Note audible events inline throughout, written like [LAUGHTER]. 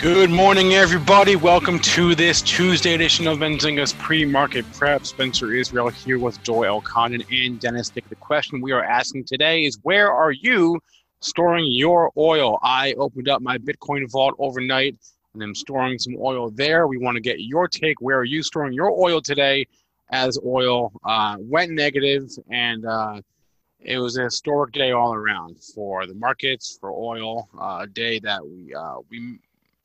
Good morning, everybody. Welcome to this Tuesday edition of Benzinga's pre-market prep. Spencer Israel here with Joel Elconin and Dennis Dick. The question we are asking today is, where are you storing your oil? I opened up my Bitcoin vault overnight and I'm storing some oil there. We want to get your take. Where are you storing your oil today? As oil uh, went negative and uh, it was a historic day all around for the markets, for oil. Uh, a day that we uh, we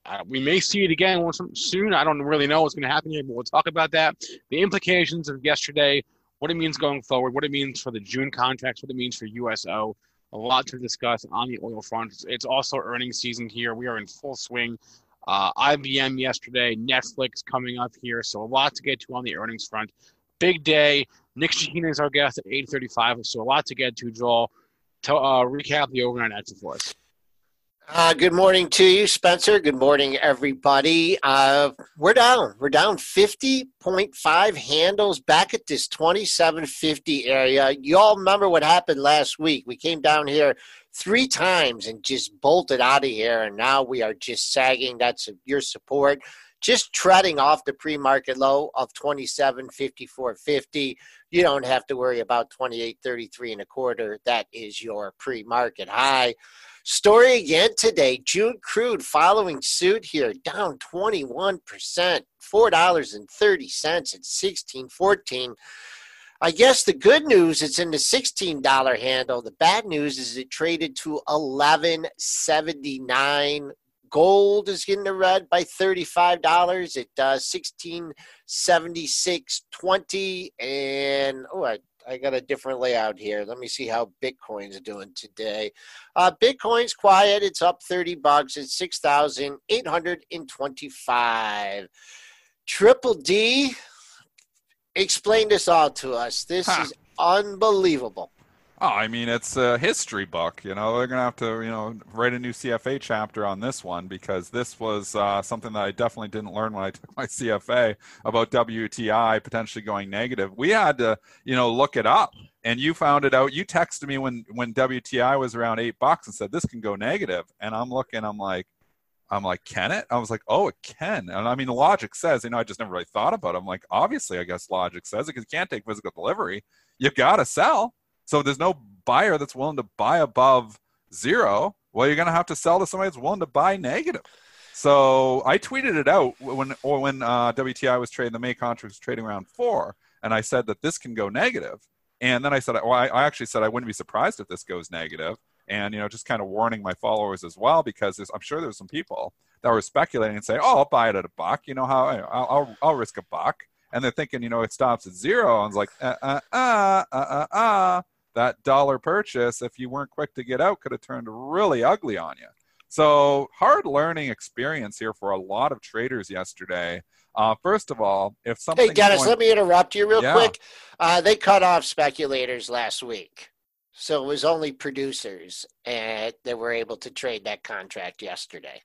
uh, we may see it again once soon. I don't really know what's going to happen here, but we'll talk about that. The implications of yesterday, what it means going forward, what it means for the June contracts, what it means for USO. A lot to discuss on the oil front. It's, also earnings season here. We are in full swing. Uh, IBM yesterday, Netflix coming up here, so a lot to get to on the earnings front. Big day. Nic Chahine is our guest at 8:35, so a lot to get to. Joel, Tell, uh, recap the overnight action for us. Uh, good morning to you, Spencer. Good morning, everybody. Uh, we're down. We're down 50.5 handles back at this 2750 area. You all remember what happened last week. We came down here three times and just bolted out of here, and now we are just sagging. That's your support. Just treading off the pre-market low of 2754.50. You don't have to worry about 2833 and a quarter. That is your pre-market high. Story again today. June crude following suit here, down 21%, $4.30 at 1614. I guess the good news it's in the $16 handle. The bad news is it traded to 1179. Gold is getting the red by $35 at uh, 1676.20 and oh I I got a different layout here. Let me see how Bitcoin's doing today. Uh, Bitcoin's quiet. It's up 30 bucks. It's 6,825. Triple D, explain this all to us. This Ha. is unbelievable. Oh, I mean, it's a history book. You know, they're going to have to, you know, write a new CFA chapter on this one because this was uh, something that I definitely didn't learn when I took my [LAUGHS] CFA about WTI potentially going negative. We had to, you know, look it up, and you found it out. You texted me when when WTI was around eight bucks and said this can go negative. and I'm looking, I'm like. I'm like, can it? I was like, oh, it can. And I mean, logic says, you know, I just never really thought about it. I'm like, obviously, I guess logic says it because you can't take physical delivery. You got to sell. So there's no buyer that's willing to buy above zero. Well, you're going to have to sell to somebody that's willing to buy negative. So I tweeted it out when or when uh, WTI was trading, the May contract was trading around four, and I said that this can go negative. And then I said, well, I, I actually said I wouldn't be surprised if this goes negative. negative, and you know, just kind of warning my followers as well because I'm sure there's some people that were speculating and say, oh, I'll buy it at a buck. You know how I'll, I'll, I'll risk a buck, and they're thinking, you know, it stops at zero. I was like, uh, uh, uh, uh, uh, uh that dollar purchase, if you weren't quick to get out, could have turned really ugly on you. So hard learning experience here for a lot of traders yesterday. Uh, first of all, if something Hey, Dennis, going, let me interrupt you real Yeah. quick. Uh, they cut off speculators last week. So it was only producers and that were able to trade that contract yesterday.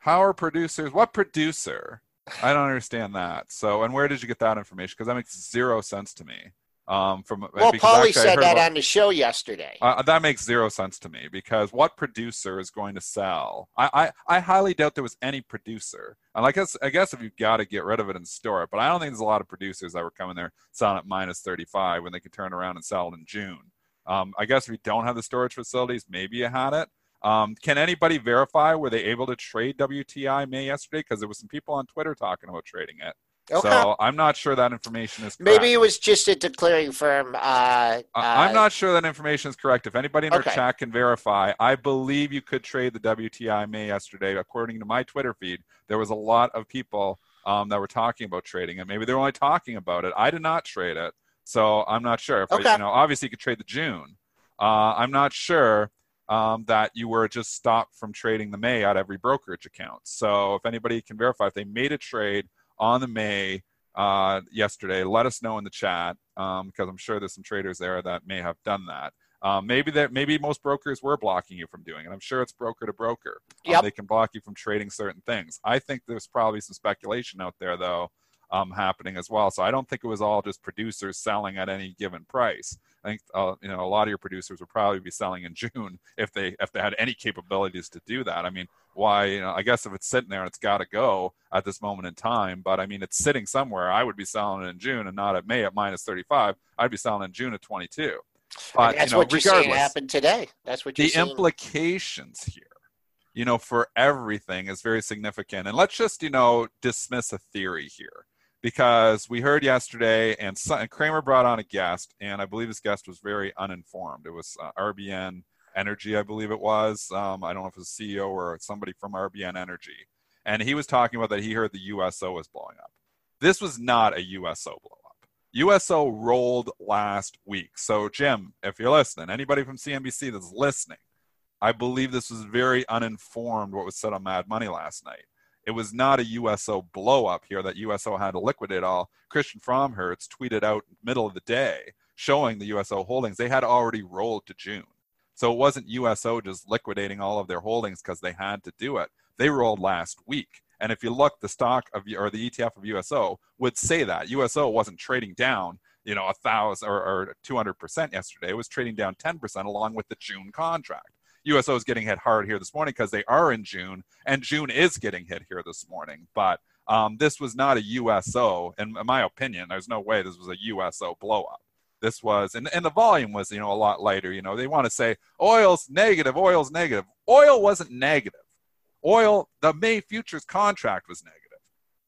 How are producers? What producer? I don't understand that. So, and where did you get that information? Because that makes zero sense to me. Um, from well, Paulie said that on the show yesterday. Uh, that makes zero sense to me because what producer is going to sell? I, I, I highly doubt there was any producer. And I guess I guess if you've got to get rid of it and store it, but I don't think there's a lot of producers that were coming there selling at minus 35 when they could turn around and sell it in June. Um, I guess if you don't have the storage facilities, maybe you had it. Um, can anybody verify were they able to trade WTI May yesterday? Because there was some people on Twitter talking about trading it. Okay. So I'm not sure that information is correct. Maybe it was just a declaring firm. Uh, uh, I'm not sure that information is correct. If anybody in okay. our chat can verify, I believe you could trade the WTI May yesterday. According to my Twitter feed, there was a lot of people um, that were talking about trading it. Maybe they're only talking about it. I did not trade it, so I'm not sure. If okay. I, you know, obviously you could trade the June. Uh, I'm not sure um, that you were just stopped from trading the May at every brokerage account. So if anybody can verify if they made a trade on the May uh, yesterday, let us know in the chat um, because I'm sure there's some traders there that may have done that. Um, maybe that maybe most brokers were blocking you from doing it. I'm sure it's broker to broker. Um, yep. they can block you from trading certain things. I think there's probably some speculation out there though um, happening as well. So I don't think it was all just producers selling at any given price. I think uh, you know a lot of your producers would probably be selling in [LAUGHS] June if they if they had any capabilities to do that. I mean, why? You know, I guess if it's sitting there and it's got to go at this moment in time, but I mean, it's sitting somewhere. I would be selling it in June and not at May at minus 35. I'd be selling in June at 22. But that's you know, what you're saying happened today. That's what the saying. implications here you know, for everything is very significant. And let's just, you know, dismiss a theory here because we heard yesterday, and, and, Cramer brought on a guest, and I believe this guest was very uninformed. It was uh, RBN Energy, I believe it was. Um, I don't know if it was CEO or somebody from RBN Energy, and he was talking about that he heard the USO was blowing up. This was not a USO blow up. USO rolled last week. So, Jim, if you're listening, anybody from CNBC that's listening, I believe this was very uninformed what was said on Mad Money last night. It was not a USO blow up here that USO had to liquidate all. Christian Fromhertz tweeted out middle of the day showing the USO holdings. They had already rolled to June. So it wasn't USO just liquidating all of their holdings because they had to do it. They rolled last week. And if you look, the stock of or the ETF of USO would say that USO wasn't trading down, you know, a thousand or, or 200% yesterday. It was trading down 10% along with the June contract. USO is getting hit hard here this morning because they are in June, and June is getting hit here this morning. But um, this was not a USO, in, in my opinion. There's no way this was a USO blowup. This was, and, and the volume was, you know, a lot lighter. You know, they want to say oil's negative, oil's negative. Oil wasn't negative. Oil, the May futures contract was negative.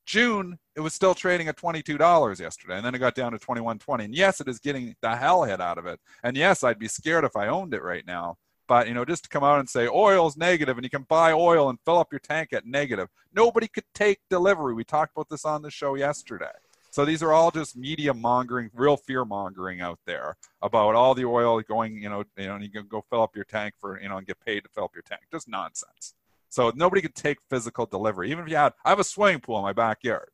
June, it was still trading at $22 yesterday, and then it got down to 21.20. And yes, it is getting the hell hit out of it. And yes, I'd be scared if I owned it right now. But you know, just to come out and say oil's negative and you can buy oil and fill up your tank at negative. Nobody could take delivery. We talked about this on the show yesterday. So these are all just media mongering, real fear mongering out there about all the oil going, you know, you know, and you can go fill up your tank for, you know, and get paid to fill up your tank. Just nonsense. So nobody could take physical delivery. Even if you had, I have a swimming pool in my backyard.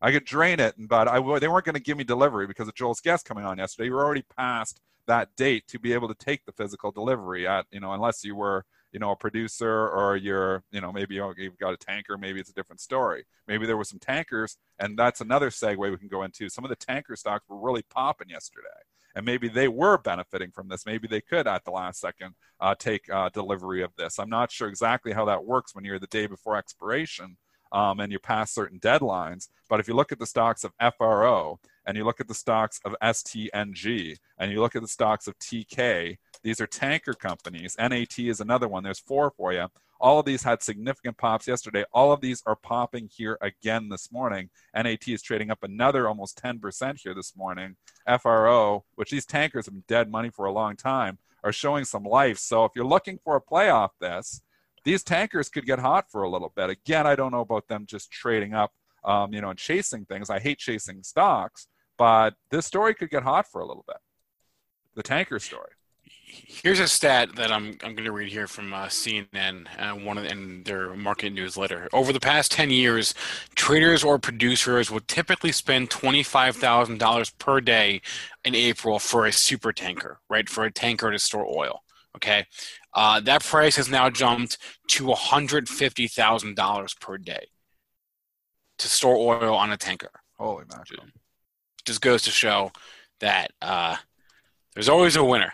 I could drain it, but I, they weren't going to give me delivery because of Joel's guest coming on yesterday. We were already past that date to be able to take the physical delivery at you know unless you were you know a producer or you're you know maybe you've got a tanker maybe it's a different story. Maybe there were some tankers and that's another segue we can go into. Some of the tanker stocks were really popping yesterday and maybe they were benefiting from this. Maybe they could at the last second uh, take uh, delivery of this. I'm not sure exactly how that works when you're the day before expiration um, and you pass certain deadlines. But if you look at the stocks of FRO and you look at the stocks of STNG and you look at the stocks of TK, these are tanker companies. NAT is another one. There's four for you. All of these had significant pops yesterday. All of these are popping here again this morning. NAT is trading up another almost 10% here this morning. FRO, which these tankers have been dead money for a long time, are showing some life. So if you're looking for a play off this, these tankers could get hot for a little bit. Again, I don't know about them just trading up, um, you know, and chasing things. I hate chasing stocks, but this story could get hot for a little bit. The tanker story. Here's a stat that I'm I'm going to read here from uh, CNN uh, one in their market newsletter. Over the past 10 years, traders or producers would typically spend $25,000 per day in April for a super tanker, right? For a tanker to store oil. Okay. Uh, that price has now jumped to $150,000 per day to store oil on a tanker. Holy mackerel. Just goes to show that uh, there's always a winner.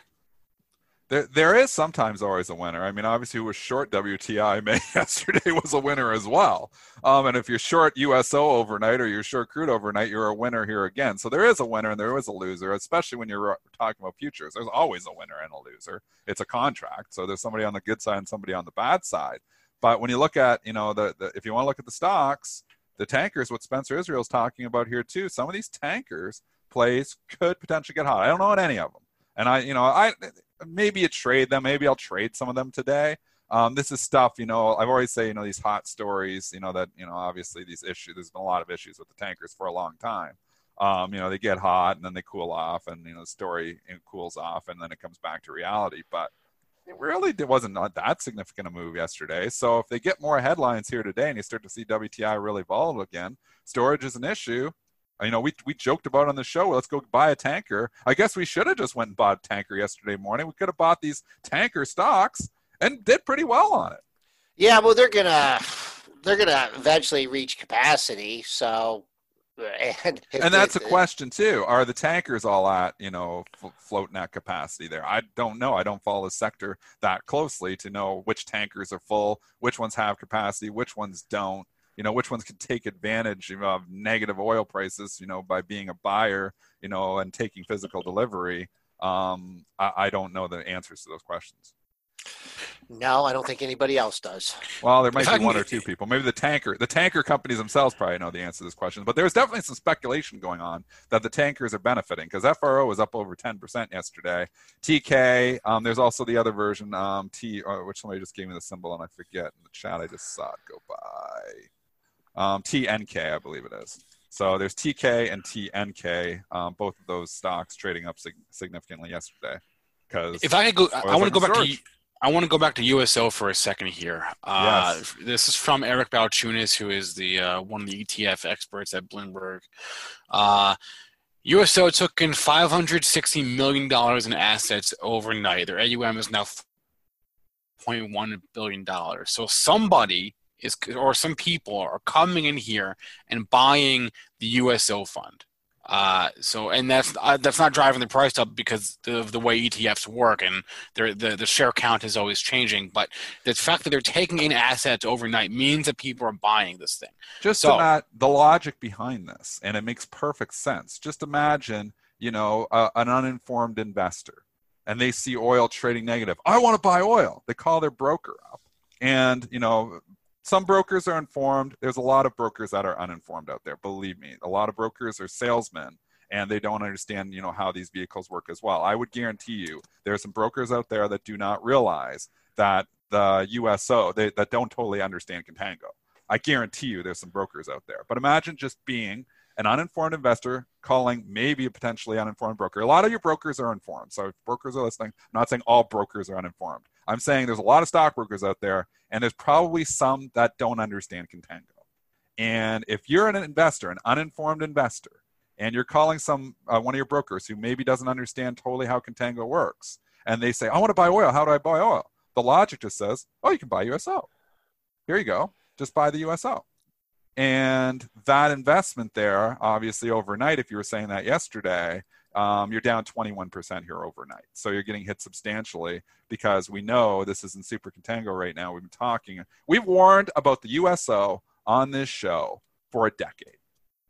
There, there is sometimes always a winner. I mean, obviously, who was short WTI [LAUGHS] May yesterday was a winner as well. Um, and if you're short USO overnight or you're short crude overnight, you're a winner here again. So there is a winner and there is a loser, especially when you're talking about futures. There's always a winner and a loser. It's a contract, so there's somebody on the good side and somebody on the bad side. But when you look at, you know, the, the if you want to look at the stocks, the tankers, what Spencer Israel's talking about here too, some of these tankers plays could potentially get hot. I don't know on any of them. And I, you know, I maybe a trade them. Maybe I'll trade some of them today. Um, this is stuff, you know, I've always say, you know, these hot stories, you know, that, you know, obviously these issues, there's been a lot of issues with the tankers for a long time. Um, you know, they get hot and then they cool off and, you know, the story cools off and then it comes back to reality. But it really wasn't that significant a move yesterday. So if they get more headlines here today and you start to see WTI really volatile again, storage is an issue you know, we we joked about on the show. Let's go buy a tanker. I guess we should have just went and bought a tanker yesterday morning. We could have bought these tanker stocks and did pretty well on it. Yeah, well, they're gonna they're gonna eventually reach capacity. So, and, [LAUGHS] and that's a question too. Are the tankers all at you know f- floating at capacity there? I don't know. I don't follow the sector that closely to know which tankers are full, which ones have capacity, which ones don't you know which ones can take advantage of negative oil prices you know by being a buyer you know and taking physical delivery um, I, I, don't know the answers to those questions no i don't think anybody else does. Well there might be one or two people. Maybe the tanker the tanker companies themselves probably know the answer to this question but there's definitely some speculation going on that the tankers are benefiting because fro was up over 10% yesterday. Tk um, there's also the other version um, t uh, which somebody just gave me the symbol and i forget in the chat i just saw it go by. Um, TNK, I believe it is. So there's TK and TNK, um, both of those stocks trading up sig- significantly yesterday. Because if I could go, I want to go back to I want to go back to USO for a second here. Uh, yes. This is from Eric Balchunas, who is the uh, one of the ETF experts at Bloomberg. Uh, USO took in 560 million dollars in assets overnight. Their AUM is now 0.1 billion dollars. So somebody is or some people are coming in here and buying the USO fund. Uh, so and that's uh, that's not driving the price up because of the way ETFs work and the the share count is always changing. But the fact that they're taking in assets overnight means that people are buying this thing. Just so, about the logic behind this, and it makes perfect sense. Just imagine, you know, uh, an uninformed investor, and they see oil trading negative. I want to buy oil. They call their broker up, and you know, some brokers are informed. There's a lot of brokers that are uninformed out there. Believe me, a lot of brokers are salesmen and they don't understand, you know, how these vehicles work as well. I would guarantee you there are some brokers out there that do not realize that the USO they, that don't totally understand contango. I guarantee you there's some brokers out there. But imagine just being an uninformed investor calling maybe a potentially uninformed broker. A lot of your brokers are informed. So if brokers are listening, I'm not saying all brokers are uninformed. I'm saying there's a lot of stockbrokers out there, and there's probably some that don't understand contango. And if you're an investor, an uninformed investor, and you're calling some uh, one of your brokers who maybe doesn't understand totally how contango works, and they say, "I want to buy oil. How do I buy oil?" The logic just says, "Oh, you can buy USO. Here you go. Just buy the USO." And that investment there, obviously overnight, if you were saying that yesterday, um, you're down 21% here overnight. So you're getting hit substantially because we know this is in super contango right now. We've been talking, we've warned about the USO on this show for a decade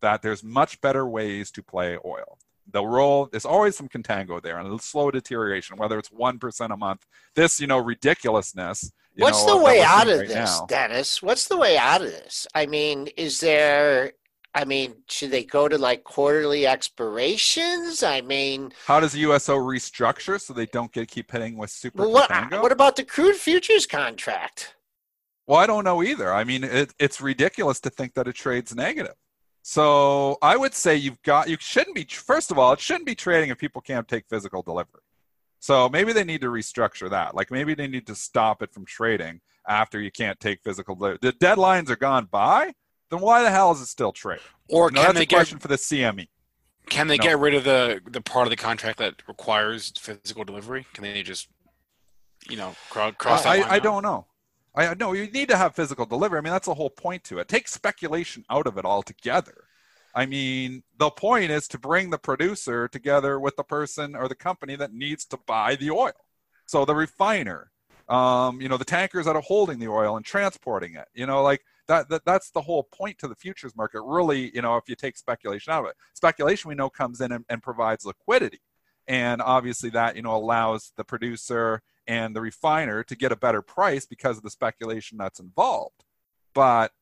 that there's much better ways to play oil. The role there's always some contango there and a slow deterioration, whether it's 1% a month. This, you know, ridiculousness. What's know, the way out of right this, now. Dennis? What's the way out of this? I mean, is there I mean, should they go to like quarterly expirations? I mean, how does the USO restructure so they don't get keep hitting with super? Well, what, what about the crude futures contract? Well, I don't know either. I mean, it, it's ridiculous to think that it trades negative. So I would say you've got you shouldn't be. First of all, it shouldn't be trading if people can't take physical delivery. So maybe they need to restructure that. Like maybe they need to stop it from trading after you can't take physical. The deadlines are gone by then why the hell is it still trade? Or know, can they question get, for the CME? Can they no. get rid of the the part of the contract that requires physical delivery? Can they just you know cross, cross I, I don't know. I know you need to have physical delivery. I mean, that's the whole point to it. Take speculation out of it altogether. I mean, the point is to bring the producer together with the person or the company that needs to buy the oil. So the refiner, um, you know, the tankers that are holding the oil and transporting it. You know, like that, that that's the whole point to the futures market. Really, you know, if you take speculation out of it, speculation we know comes in and, and provides liquidity, and obviously that you know allows the producer and the refiner to get a better price because of the speculation that's involved. But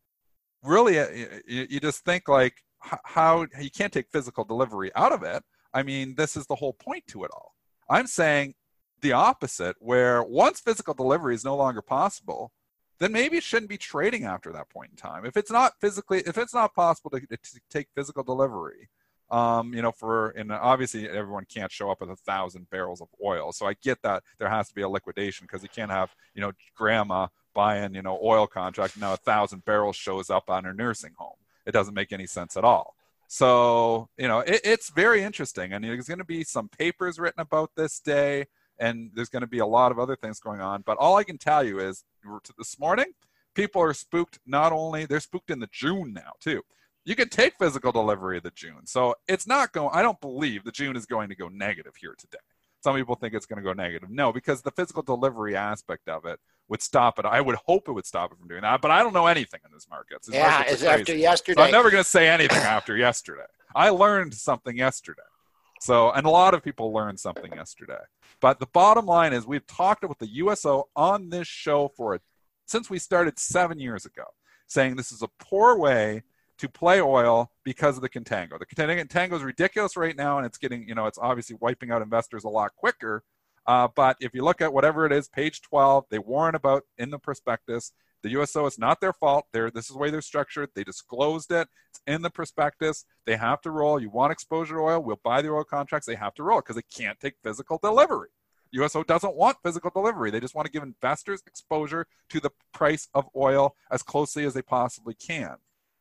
really, uh, you, you just think like how you can't take physical delivery out of it. I mean, this is the whole point to it all. I'm saying the opposite, where once physical delivery is no longer possible, then maybe it shouldn't be trading after that point in time. If it's not physically, if it's not possible to, to take physical delivery, um, you know, for and obviously everyone can't show up with a thousand barrels of oil. So I get that there has to be a liquidation because you can't have you know grandma buying you know oil contract now a thousand barrels shows up on her nursing home. It doesn't make any sense at all. So you know it, it's very interesting, and there's going to be some papers written about this day, and there's going to be a lot of other things going on. But all I can tell you is this morning, people are spooked. Not only they're spooked in the June now too you can take physical delivery of the June. So it's not going, I don't believe the June is going to go negative here today. Some people think it's going to go negative. No, because the physical delivery aspect of it would stop it. I would hope it would stop it from doing that, but I don't know anything in this market. This yeah, it's after yesterday. So I'm never going to say anything after yesterday. I learned something yesterday. So, and a lot of people learned something yesterday. But the bottom line is we've talked about the USO on this show for a, since we started seven years ago, saying this is a poor way to play oil because of the contango. The contango is ridiculous right now, and it's getting, you know, it's obviously wiping out investors a lot quicker. Uh, but if you look at whatever it is, page 12, they warn about in the prospectus. The USO, it's not their fault. They're, this is the way they're structured. They disclosed it. It's in the prospectus. They have to roll. You want exposure to oil? We'll buy the oil contracts. They have to roll because they can't take physical delivery. USO doesn't want physical delivery. They just want to give investors exposure to the price of oil as closely as they possibly can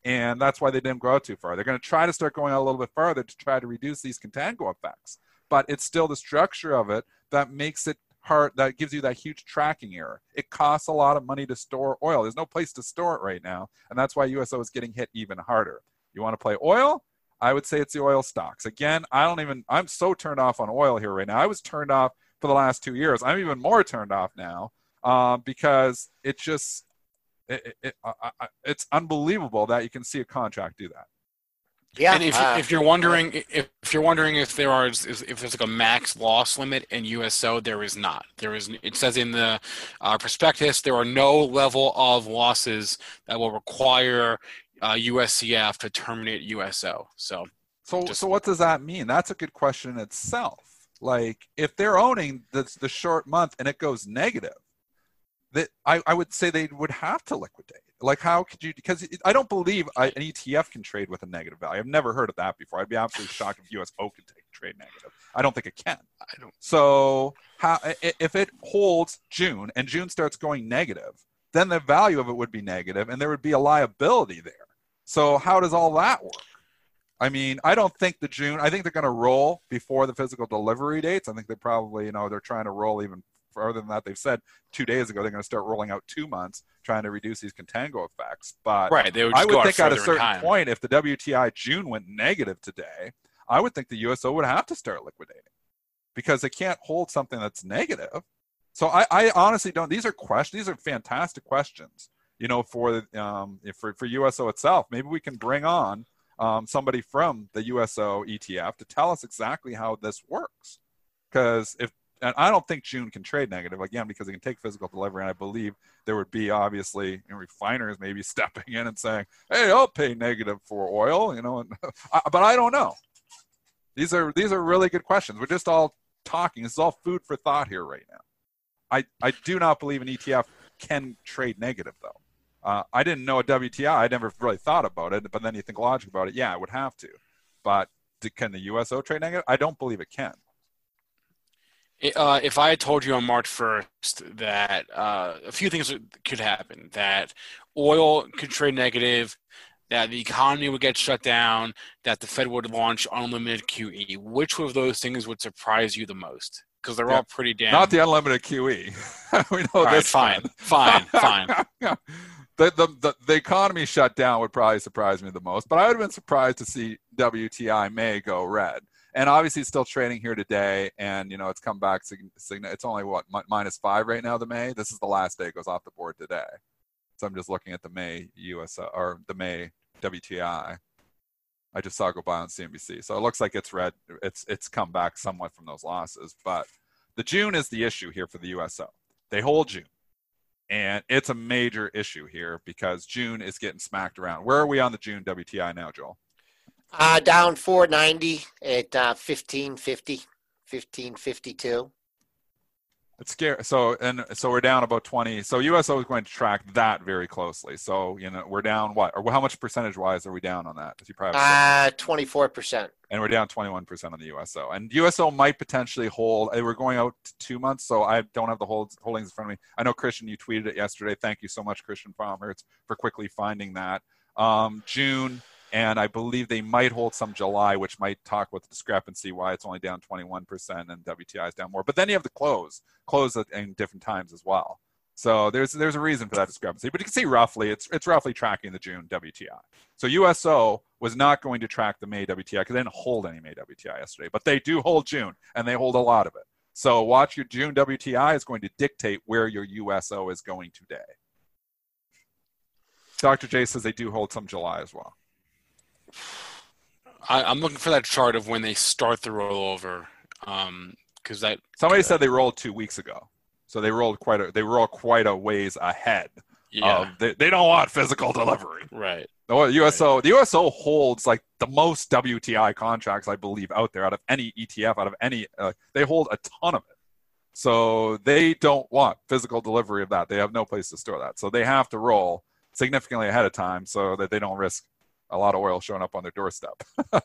and that's why they didn't grow too far. They're going to try to start going out a little bit farther to try to reduce these contango effects, but it's still the structure of it that makes it hard. That gives you that huge tracking error. It costs a lot of money to store oil. There's no place to store it right now, and that's why USO is getting hit even harder. You want to play oil? I would say it's the oil stocks. Again, I don't even. I'm so turned off on oil here right now. I was turned off for the last two years. I'm even more turned off now um, because it just it, it, I, it's unbelievable that you can see a contract do that. Yeah. And if, uh, if you're wondering if, if you're wondering if there are if there's like a max loss limit in USO, there is not. There is. It says in the uh, prospectus there are no level of losses that will require uh, USCF to terminate USO. So. So just, so what does that mean? That's a good question in itself. Like if they're owning the the short month and it goes negative, that I, I would say they would have to liquidate. Like, how could you? Because I don't believe an ETF can trade with a negative value. I've never heard of that before. I'd be absolutely shocked if USO can take trade negative. I don't think it can. I don't. So, how if it holds June and June starts going negative, then the value of it would be negative, and there would be a liability there. So, how does all that work? I mean, I don't think the June. I think they're going to roll before the physical delivery dates. I think they probably, you know, they're trying to roll even further than that. They've said two days ago they're going to start rolling out two months, trying to reduce these contango effects. But right, would I would think at a certain point, if the WTI June went negative today, I would think the USO would have to start liquidating because they can't hold something that's negative. So I, I honestly don't. These are questions. These are fantastic questions. You know, for um, for for USO itself, maybe we can bring on um, somebody from the USO ETF to tell us exactly how this works. Because if and I don't think June can trade negative again because it can take physical delivery. And I believe there would be obviously you know, refiners maybe [LAUGHS] stepping in and saying, "Hey, I'll pay negative for oil," you know. And, [LAUGHS] but I don't know. These are these are really good questions. We're just all talking. This is all food for thought here right now. I I do not believe an ETF can trade negative though. Uh, I didn't know a WTI. I never really thought about it. But then you think logic about it. Yeah, it would have to. But can the USO trade negative? I don't believe it can. Uh, if I had told you on March 1st that uh, a few things could happen, that oil could trade negative, that the economy would get shut down, that the Fed would launch unlimited QE, which of those things would surprise you the most? because they're Yeah. all pretty damn. Not the unlimited QE. [LAUGHS] we know All right, fine, fine, [LAUGHS] fine. [LAUGHS] the, the, the, the economy shut down would probably surprise me the most, but I would have been surprised to see WTI may go red. And obviously, it's still trading here today, and you know it's come back. It's only what mi- minus five right now. The May. This is the last day it goes off the board today. So I'm just looking at the May US or the May WTI. I just saw go by on CNBC. So it looks like it's red. It's it's come back somewhat from those losses, but the June is the issue here for the USO. They hold June. And it's a major issue here because June is getting smacked around. Where are we on the June WTI now, Joel? Uh, down 490 at uh, 1550, 1552. It's scary. So and so we're down about 20. So USO is going to track that very closely. So you know we're down what or how much percentage wise are we down on that? As you probably Uh, 24%. and we're down 21% on the USO. And USO might potentially hold. eh, We're going out to two months, so I don't have the holds, holdings in front of me. I know Christian, you tweeted it yesterday. Thank you so much, Christian Fromhertz, for quickly finding that. Um, June, and I believe they might hold some July, which might talk about the discrepancy why it's only down 21% and WTI is down more. But then you have the close, close at in different times as well. So there's there's a reason for that discrepancy, but you can see roughly it's it's roughly tracking the June WTI. So USO was not going to track the May WTI because they didn't hold any May WTI yesterday, but they do hold June and they hold a lot of it. So watch your June WTI is going to dictate where your USO is going today. Dr. J says they do hold some July as well. I, I'm looking for that chart of when they start the rollover, because that Somebody said they rolled two weeks ago, so they rolled quite a they rolled quite a ways ahead. yeah, Of, they, they don't want physical delivery. right. The USO, the USO holds like the most WTI contracts, I believe, out there out of any ETF, out of any. Uh, they hold a ton of it. So they don't want physical delivery of that. They have no place to store that. So they have to roll significantly ahead of time so that they don't risk a lot of oil showing up on their doorstep. [LAUGHS]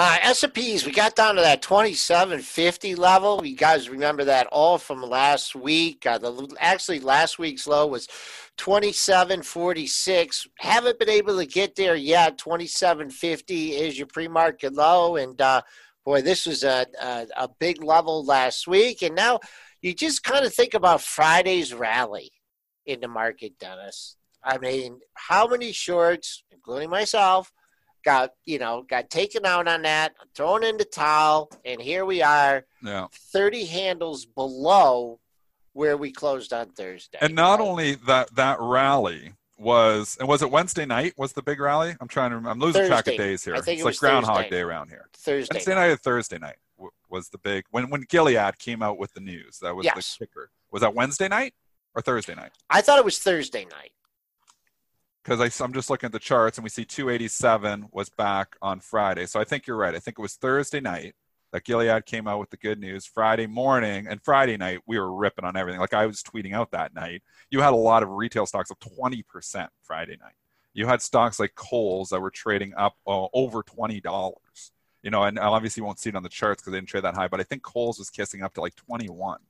Uh, S&Ps, we got down to that 2750 level. You guys remember that all from last week. Uh, the Actually, last week's low was 2746. Haven't been able to get there yet. 2750 is your pre-market low. And, uh, boy, this was a, a, a big level last week. And now you just kind of think about Friday's rally in the market, Dennis. I mean, how many shorts, including myself, got you know got taken out on that, thrown in the towel, and here we are, yeah. thirty handles below where we closed on Thursday. And not right? only that, that rally was, and was it Wednesday night? Was the big rally? I'm trying to, remember. I'm losing track of days here. I think it's it like Groundhog Thursday. Day around here. Thursday. Wednesday night or Thursday night was the big when when Gilead came out with the news. That was Yes. the kicker. Was that Wednesday night or Thursday night? I thought it was Thursday night. Because I'm just looking at the charts and we see 287 was back on Friday. So I think you're right. I think it was Thursday night that Gilead came out with the good news. Friday morning and Friday night we were ripping on everything. Like I was tweeting out that night. You had a lot of retail stocks of 20% Friday night. You had stocks like Kohl's that were trading up uh, over twenty dollars. You know, and obviously you won't see it on the charts because they didn't trade that high. But I think Kohl's was kissing up to like 21.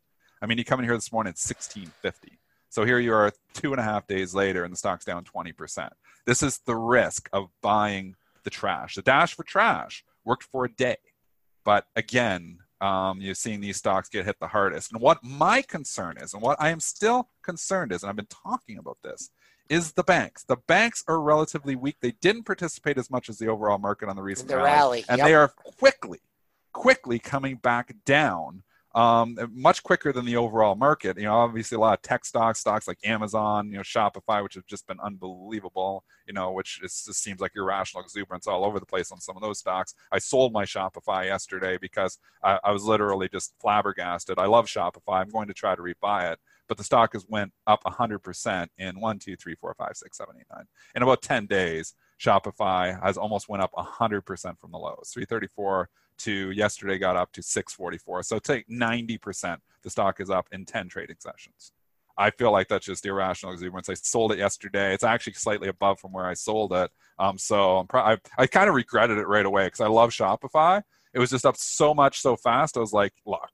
I mean, you come in here this morning at 1650. So here you are two and a half days later, and the stock's down 20%. This is the risk of buying the trash. The dash for trash worked for a day. But again, um, you're seeing these stocks get hit the hardest. And what my concern is, and what I am still concerned is, and I've been talking about this, is the banks. The banks are relatively weak. They didn't participate as much as the overall market on the recent The rally, rally, and yep. they are quickly, quickly coming back down um, much quicker than the overall market. You know, obviously a lot of tech stocks, stocks like Amazon, you know, Shopify, which have just been unbelievable. You know, which is, just seems like irrational exuberance all over the place on some of those stocks. I sold my Shopify yesterday because I, I was literally just flabbergasted. I love Shopify. I'm going to try to rebuy it, but the stock has went up 100% in one, two, three, four, five, six, seven, eight, nine. In about 10 days, Shopify has almost went up 100% from the lows. 334 to yesterday got up to 644. So take 90%. The stock is up in 10 trading sessions. I feel like that's just irrational exuberance. I sold it yesterday. It's actually slightly above from where I sold it. Um, so pro- I, I kind of regretted it right away because I love Shopify. It was just up so much so fast. I was like, look,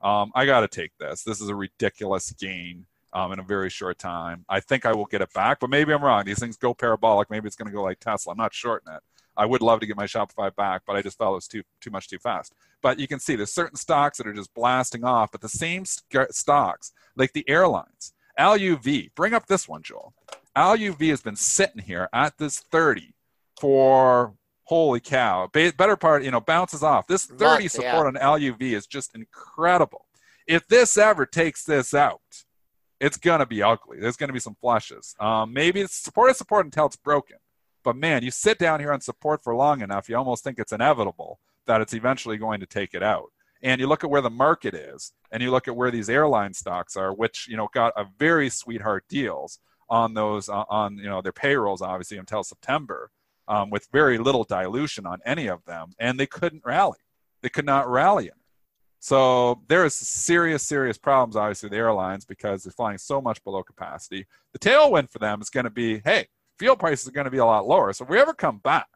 um, I got to take this. This is a ridiculous gain um, in a very short time. I think I will get it back, but maybe I'm wrong. These things go parabolic. Maybe it's going to go like Tesla. I'm not shorting it. I would love to get my Shopify back, but I just felt it was too too much too fast. But you can see there's certain stocks that are just blasting off, but the same st- stocks, like the airlines, LUV, bring up this one, Joel. LUV has been sitting here at this 30 for holy cow. Better part, you know, bounces off. This 30 Month, support yeah. on LUV is just incredible. If this ever takes this out, it's going to be ugly. There's going to be some flushes. Um, maybe it's support is support until it's broken. But man, you sit down here on support for long enough, you almost think it's inevitable that it's eventually going to take it out. And you look at where the market is, and you look at where these airline stocks are, which you know got a very sweetheart deals on those uh, on you know their payrolls obviously until September, um, with very little dilution on any of them, and they couldn't rally. They could not rally it. so there is serious, serious problems, obviously, with the airlines because they're flying so much below capacity. The tailwind for them is going to be, hey, fuel prices are going to be a lot lower. So if we ever come back,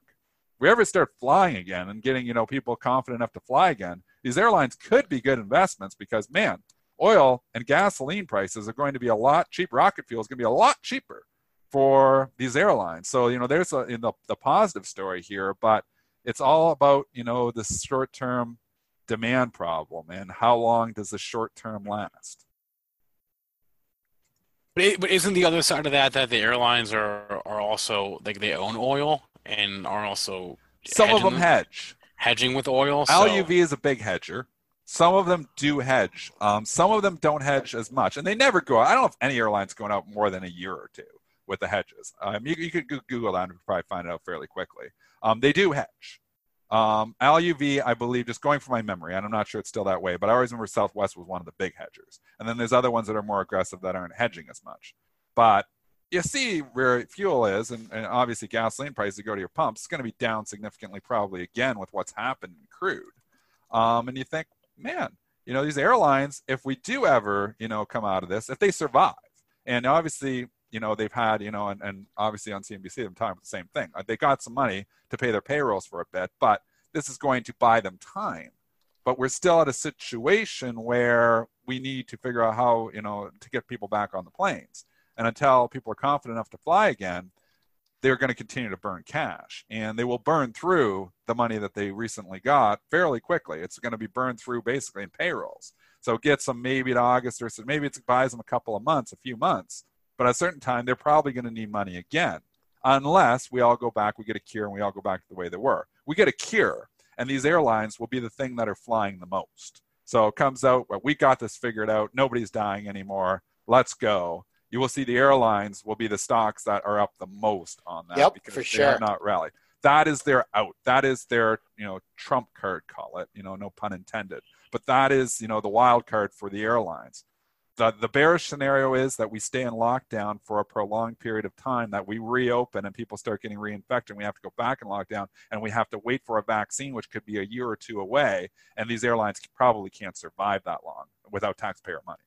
we ever start flying again and getting, you know, people confident enough to fly again, these airlines could be good investments because, man, oil and gasoline prices are going to be a lot cheaper. Rocket fuel is going to be a lot cheaper for these airlines. So, you know, there's a, in the, the positive story here, but it's all about, you know, the short term demand problem and how long does the short term last? But, it, but isn't the other side of that that the airlines are are also like they own oil and are also some of them hedge hedging with oil. So. LUV is a big hedger. Some of them do hedge. Um, some of them don't hedge as much, and they never go. Out. I don't know if any airline's going out more than a year or two with the hedges. Um, you, you could Google that and probably find it out fairly quickly. Um, they do hedge. Um, LUV, I believe, just going from my memory, and I'm not sure it's still that way, but I always remember Southwest was one of the big hedgers. And then there's other ones that are more aggressive that aren't hedging as much. But you see where fuel is, and, and obviously gasoline prices go to your pumps, it's going to be down significantly probably again with what's happened in crude. Um, and you think, man, you know, these airlines, if we do ever, you know, come out of this, if they survive, and obviously you know they've had you know and, and obviously on cnbc they're talking about the same thing. They got some money to pay their payrolls for a bit but this is going to buy them time. But we're still at a situation where we need to figure out how you know to get people back on the planes. And until people are confident enough to fly again they're going to continue to burn cash. And they will burn through the money that they recently got fairly quickly. It's going to be burned through basically in payrolls. So get some maybe to august or so maybe it buys them a couple of months a few months but at a certain time, they're probably going to need money again, unless we all go back, we get a cure, and we all go back to the way they were. We get a cure, and these airlines will be the thing that are flying the most. So it comes out, well, we got this figured out. Nobody's dying anymore. Let's go. You will see the airlines will be the stocks that are up the most on that yep, because for they sure. are not rally. That is their out. That is their, you know, trump card, call it, you know, no pun intended. But that is, you know, the wild card for the airlines the, the bearish scenario is that we stay in lockdown for a prolonged period of time, that we reopen and people start getting reinfected. And we have to go back in lockdown and we have to wait for a vaccine, which could be a year or two away. And these airlines probably can't survive that long without taxpayer money.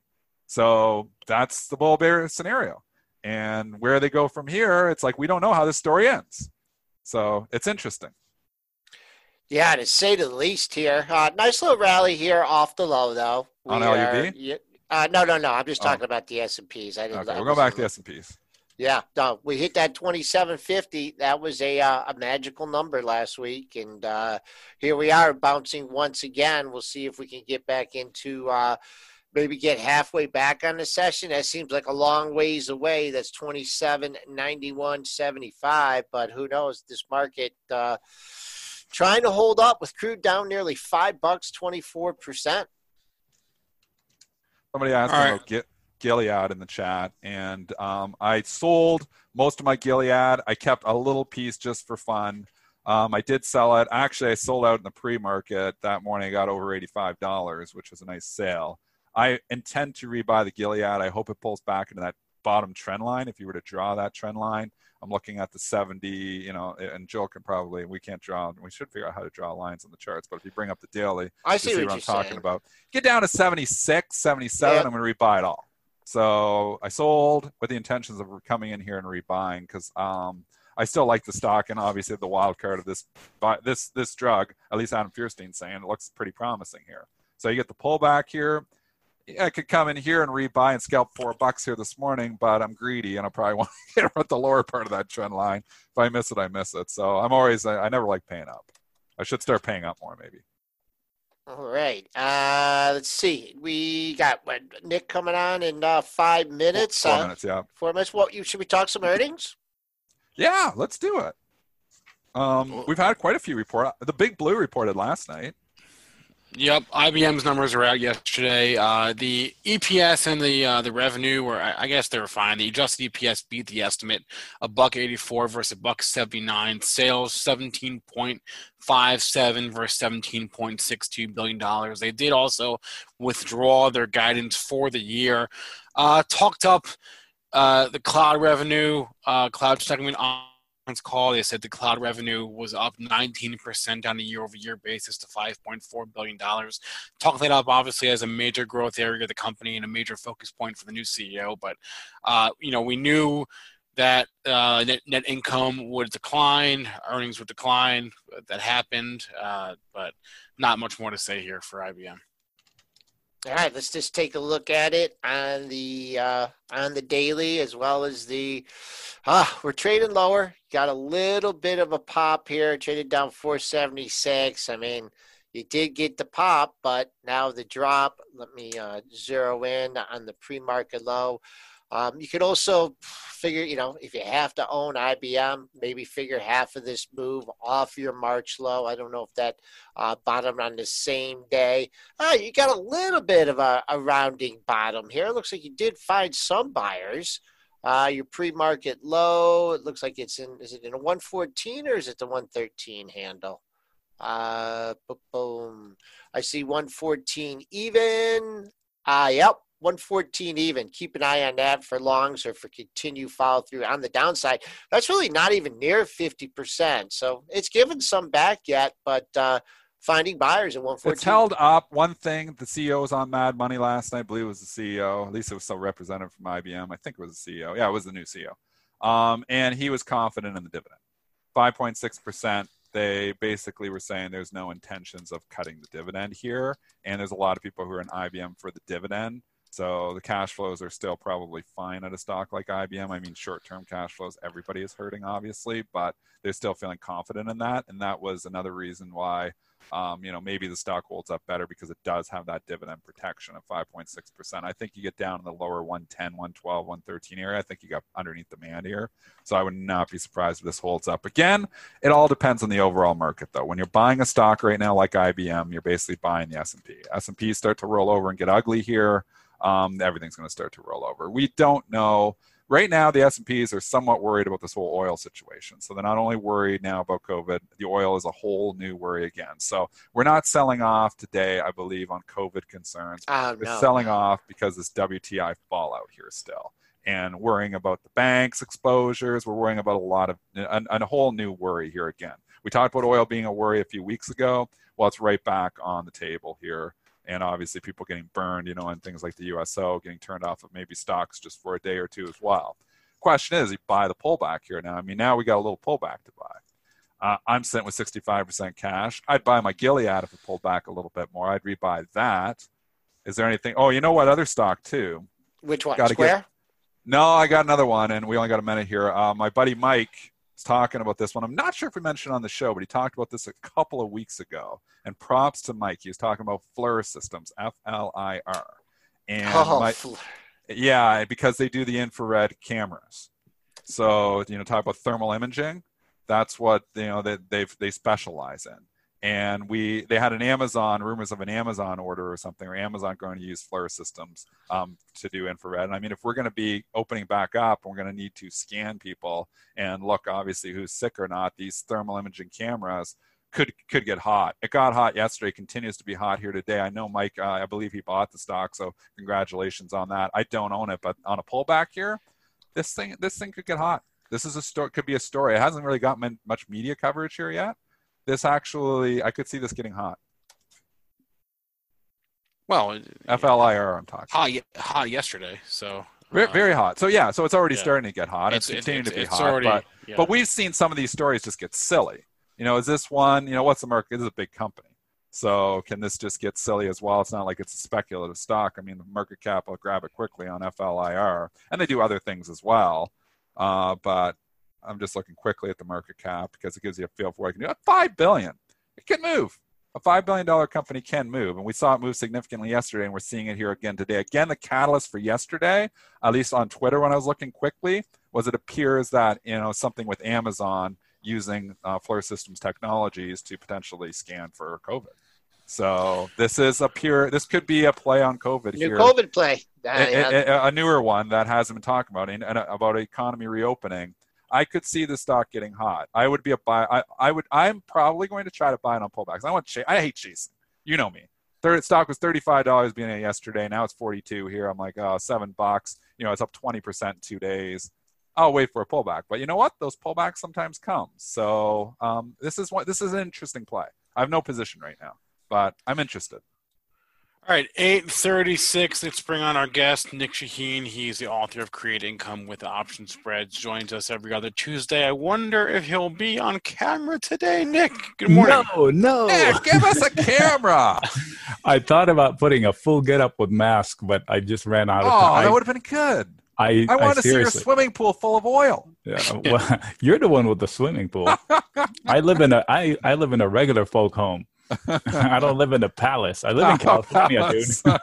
So that's the bull bear scenario. And where they go from here, it's like we don't know how this story ends. So it's interesting. Yeah, to say the least here. Uh, nice little rally here off the low, though. We On LUV? Are, uh, no, no, no. I'm just oh. talking oh. about the S and P's. I didn't. Okay, we'll go back to the S and P's. Yeah, no, we hit that 2750. That was a uh, a magical number last week, and uh, here we are bouncing once again. We'll see if we can get back into uh, maybe get halfway back on the session. That seems like a long ways away. That's 27, 91, 75. But who knows? This market uh, trying to hold up with crude down nearly five bucks, 24 percent. Somebody asked All about right. Gilead in the chat, and um, I sold most of my Gilead. I kept a little piece just for fun. Um, I did sell it. Actually, I sold out in the pre-market that morning. I got over eighty-five dollars, which was a nice sale. I intend to rebuy the Gilead. I hope it pulls back into that bottom trend line. If you were to draw that trend line, I'm looking at the 70, you know, and Joel can probably, we can't draw, we should figure out how to draw lines on the charts, but if you bring up the daily, I see, see what, what I'm talking saying. about. Get down to 76, 77, I'm going to rebuy it all. So I sold with the intentions of coming in here and rebuying because um, I still like the stock and obviously the wild card of this this this drug. At least Adam Feuerstein's saying it looks pretty promising here. So you get the pullback here I could come in here and rebuy and scalp four bucks here this morning, but I'm greedy and I probably [LAUGHS] want to get at the lower part of that trend line. If I miss it, I miss it. So I'm always I, I never like paying up. I should start paying up more maybe. All right. Uh, let's see. We got what, Nick coming on in uh, five minutes. Four uh, minutes, yeah. Four minutes. What you should we talk some earnings? Yeah, let's do it. Um, we've had quite a few report. The Big Blue reported last night. Yep, IBM's numbers were out yesterday. Uh, the EPS and the uh, the revenue were, I guess, they were fine. The adjusted EPS beat the estimate, a buck eighty four versus a buck seventy nine. Sales seventeen point five seven versus seventeen point six two billion dollars. They did also withdraw their guidance for the year. Uh, talked up uh, the cloud revenue, uh, cloud segment on call, they said the cloud revenue was up 19% on a year-over-year basis to 5.4 billion dollars. Talk that up obviously as a major growth area of the company and a major focus point for the new CEO. But uh, you know, we knew that uh, net, net income would decline, earnings would decline. That happened, uh, but not much more to say here for IBM. All right, let's just take a look at it on the uh, on the daily as well as the. Ah, we're trading lower. Got a little bit of a pop here. Traded down 476. I mean, you did get the pop, but now the drop. Let me uh, zero in on the pre-market low. Um, you could also figure, you know, if you have to own IBM, maybe figure half of this move off your March low. I don't know if that uh, on the same day. Uh, you got a little bit of a, a rounding bottom here. It looks like you did find some buyers. Uh, your pre-market low, it looks like it's in, is it in a 114 or is it the 113 handle? Uh, boom. I see 114 even. Uh, yep, 114 even. Keep an eye on that for longs or for continue follow through on the downside. That's really not even near 50%. So it's given some back yet, but uh, finding buyers at 114. It's held up. One thing, the CEO was on Mad Money last night. I believe it was the CEO. At least it was some representative from IBM. I think it was the CEO. Yeah, it was the new CEO. Um, and he was confident in the dividend. 5.6%. They basically were saying there's no intentions of cutting the dividend here. And there's a lot of people who are in IBM for the dividend. So the cash flows are still probably fine at a stock like IBM. I mean, short-term cash flows, everybody is hurting, obviously, but they're still feeling confident in that. And that was another reason why, um, you know, maybe the stock holds up better because it does have that dividend protection of 5.6%. I think you get down in the lower 110, 112, 113 area. I think you got underneath the demand here. So I would not be surprised if this holds up. Again, it all depends on the overall market, though. When you're buying a stock right now like IBM, you're basically buying the S&P. S&P start to roll over and get ugly here um, everything's going to start to roll over. We don't know. Right now, the S&Ps are somewhat worried about this whole oil situation. So they're not only worried now about COVID, the oil is a whole new worry again. So we're not selling off today, I believe, on COVID concerns. Oh, we're no. selling off because this WTI fallout here still. And worrying about the banks' exposures. We're worrying about a lot of, and a whole new worry here again. We talked about oil being a worry a few weeks ago. Well, it's right back on the table here and obviously people getting burned, you know, and things like the USO getting turned off of maybe stocks just for a day or two as well. Question is, you buy the pullback here now. I mean, now we got a little pullback to buy. Uh, I'm sitting with 65% cash. I'd buy my Gilead if it pulled back a little bit more. I'd rebuy that. Is there anything? Oh, you know what? Other stock too. Which one? Gotta Square? get- No, I got another one, and we only got a minute here. Uh, my buddy Mike was talking about this one. I'm not sure if we mentioned on the show, but he talked about this a couple of weeks ago. And props to Mike. He was talking about FLIR Systems, F L I R. And oh, my- yeah, because they do the infrared cameras. So you know, talk about thermal imaging. That's what you know that they they specialize in. And we they had an Amazon rumors of an Amazon order or something, or Amazon going to use FLIR systems um, to do infrared. And I mean, if we're going to be opening back up, we're going to need to scan people and look obviously who's sick or not. These thermal imaging cameras could could get hot. It got hot yesterday, continues to be hot here today. I know Mike, uh, I believe he bought the stock, so congratulations on that. I don't own it, but on a pullback here, this thing this thing could get hot. This is a story, could be a story. It hasn't really gotten much media coverage here yet. This actually, I could see this getting hot. Well, FLIR, I'm talking. hot, hot yesterday, so Very, uh, very hot. So yeah, so it's already yeah. starting to get hot. It's, it's- continuing to be it's hot, already- but yeah. but we've seen some of these stories just get silly. You know, is this one? You know, what's the market? This is a big company. So can this just get silly as well? It's not like it's a speculative stock. I mean, the market cap will grab it quickly on FLIR, and they do other things as well. Uh, but I'm just looking quickly at the market cap because it gives you a feel for what it can do. Five billion, it can move. A five billion dollar company can move, and we saw it move significantly yesterday, and we're seeing it here again today. Again, the catalyst for yesterday, at least on Twitter when I was looking quickly, was it appears that you know something with Amazon using uh, Systems technologies to potentially scan for COVID. So this is a pure. This could be a play on COVID New here. COVID play. Uh, A- yeah. a, a- a newer one that hasn't been talked about and, and about economy reopening. I could see the stock getting hot. I would be a buy. I, I would. I'm probably going to try to buy it on pullbacks. I want. Ch- I hate chasing. You know me. Third stock was thirty five dollars beginning of yesterday. Now it's forty two here. I'm like, oh, seven bucks. You know, it's up twenty percent in two days. I'll wait for a pullback. But you know what? Those pullbacks sometimes come. So um, this is what this is an interesting play. I have no position right now, but I'm interested. All right, 836. Let's bring on our guest, Nic Chahine. He's the author of Create Income with Option Spreads. Joins us every other Tuesday. I wonder if he'll be on camera today, Nick. Good morning. No, no. Nick, give us a camera. [LAUGHS] I thought about putting a full get up with mask, but I just ran out of Oh, time. Oh, that would have been good. I, I want to see your swimming pool full of oil. Yeah, [LAUGHS] well, [LAUGHS] you're the one with the swimming pool. I live in a I, I live in a regular folk home. [LAUGHS] I don't live in a palace. I live in [LAUGHS] oh, California, dude.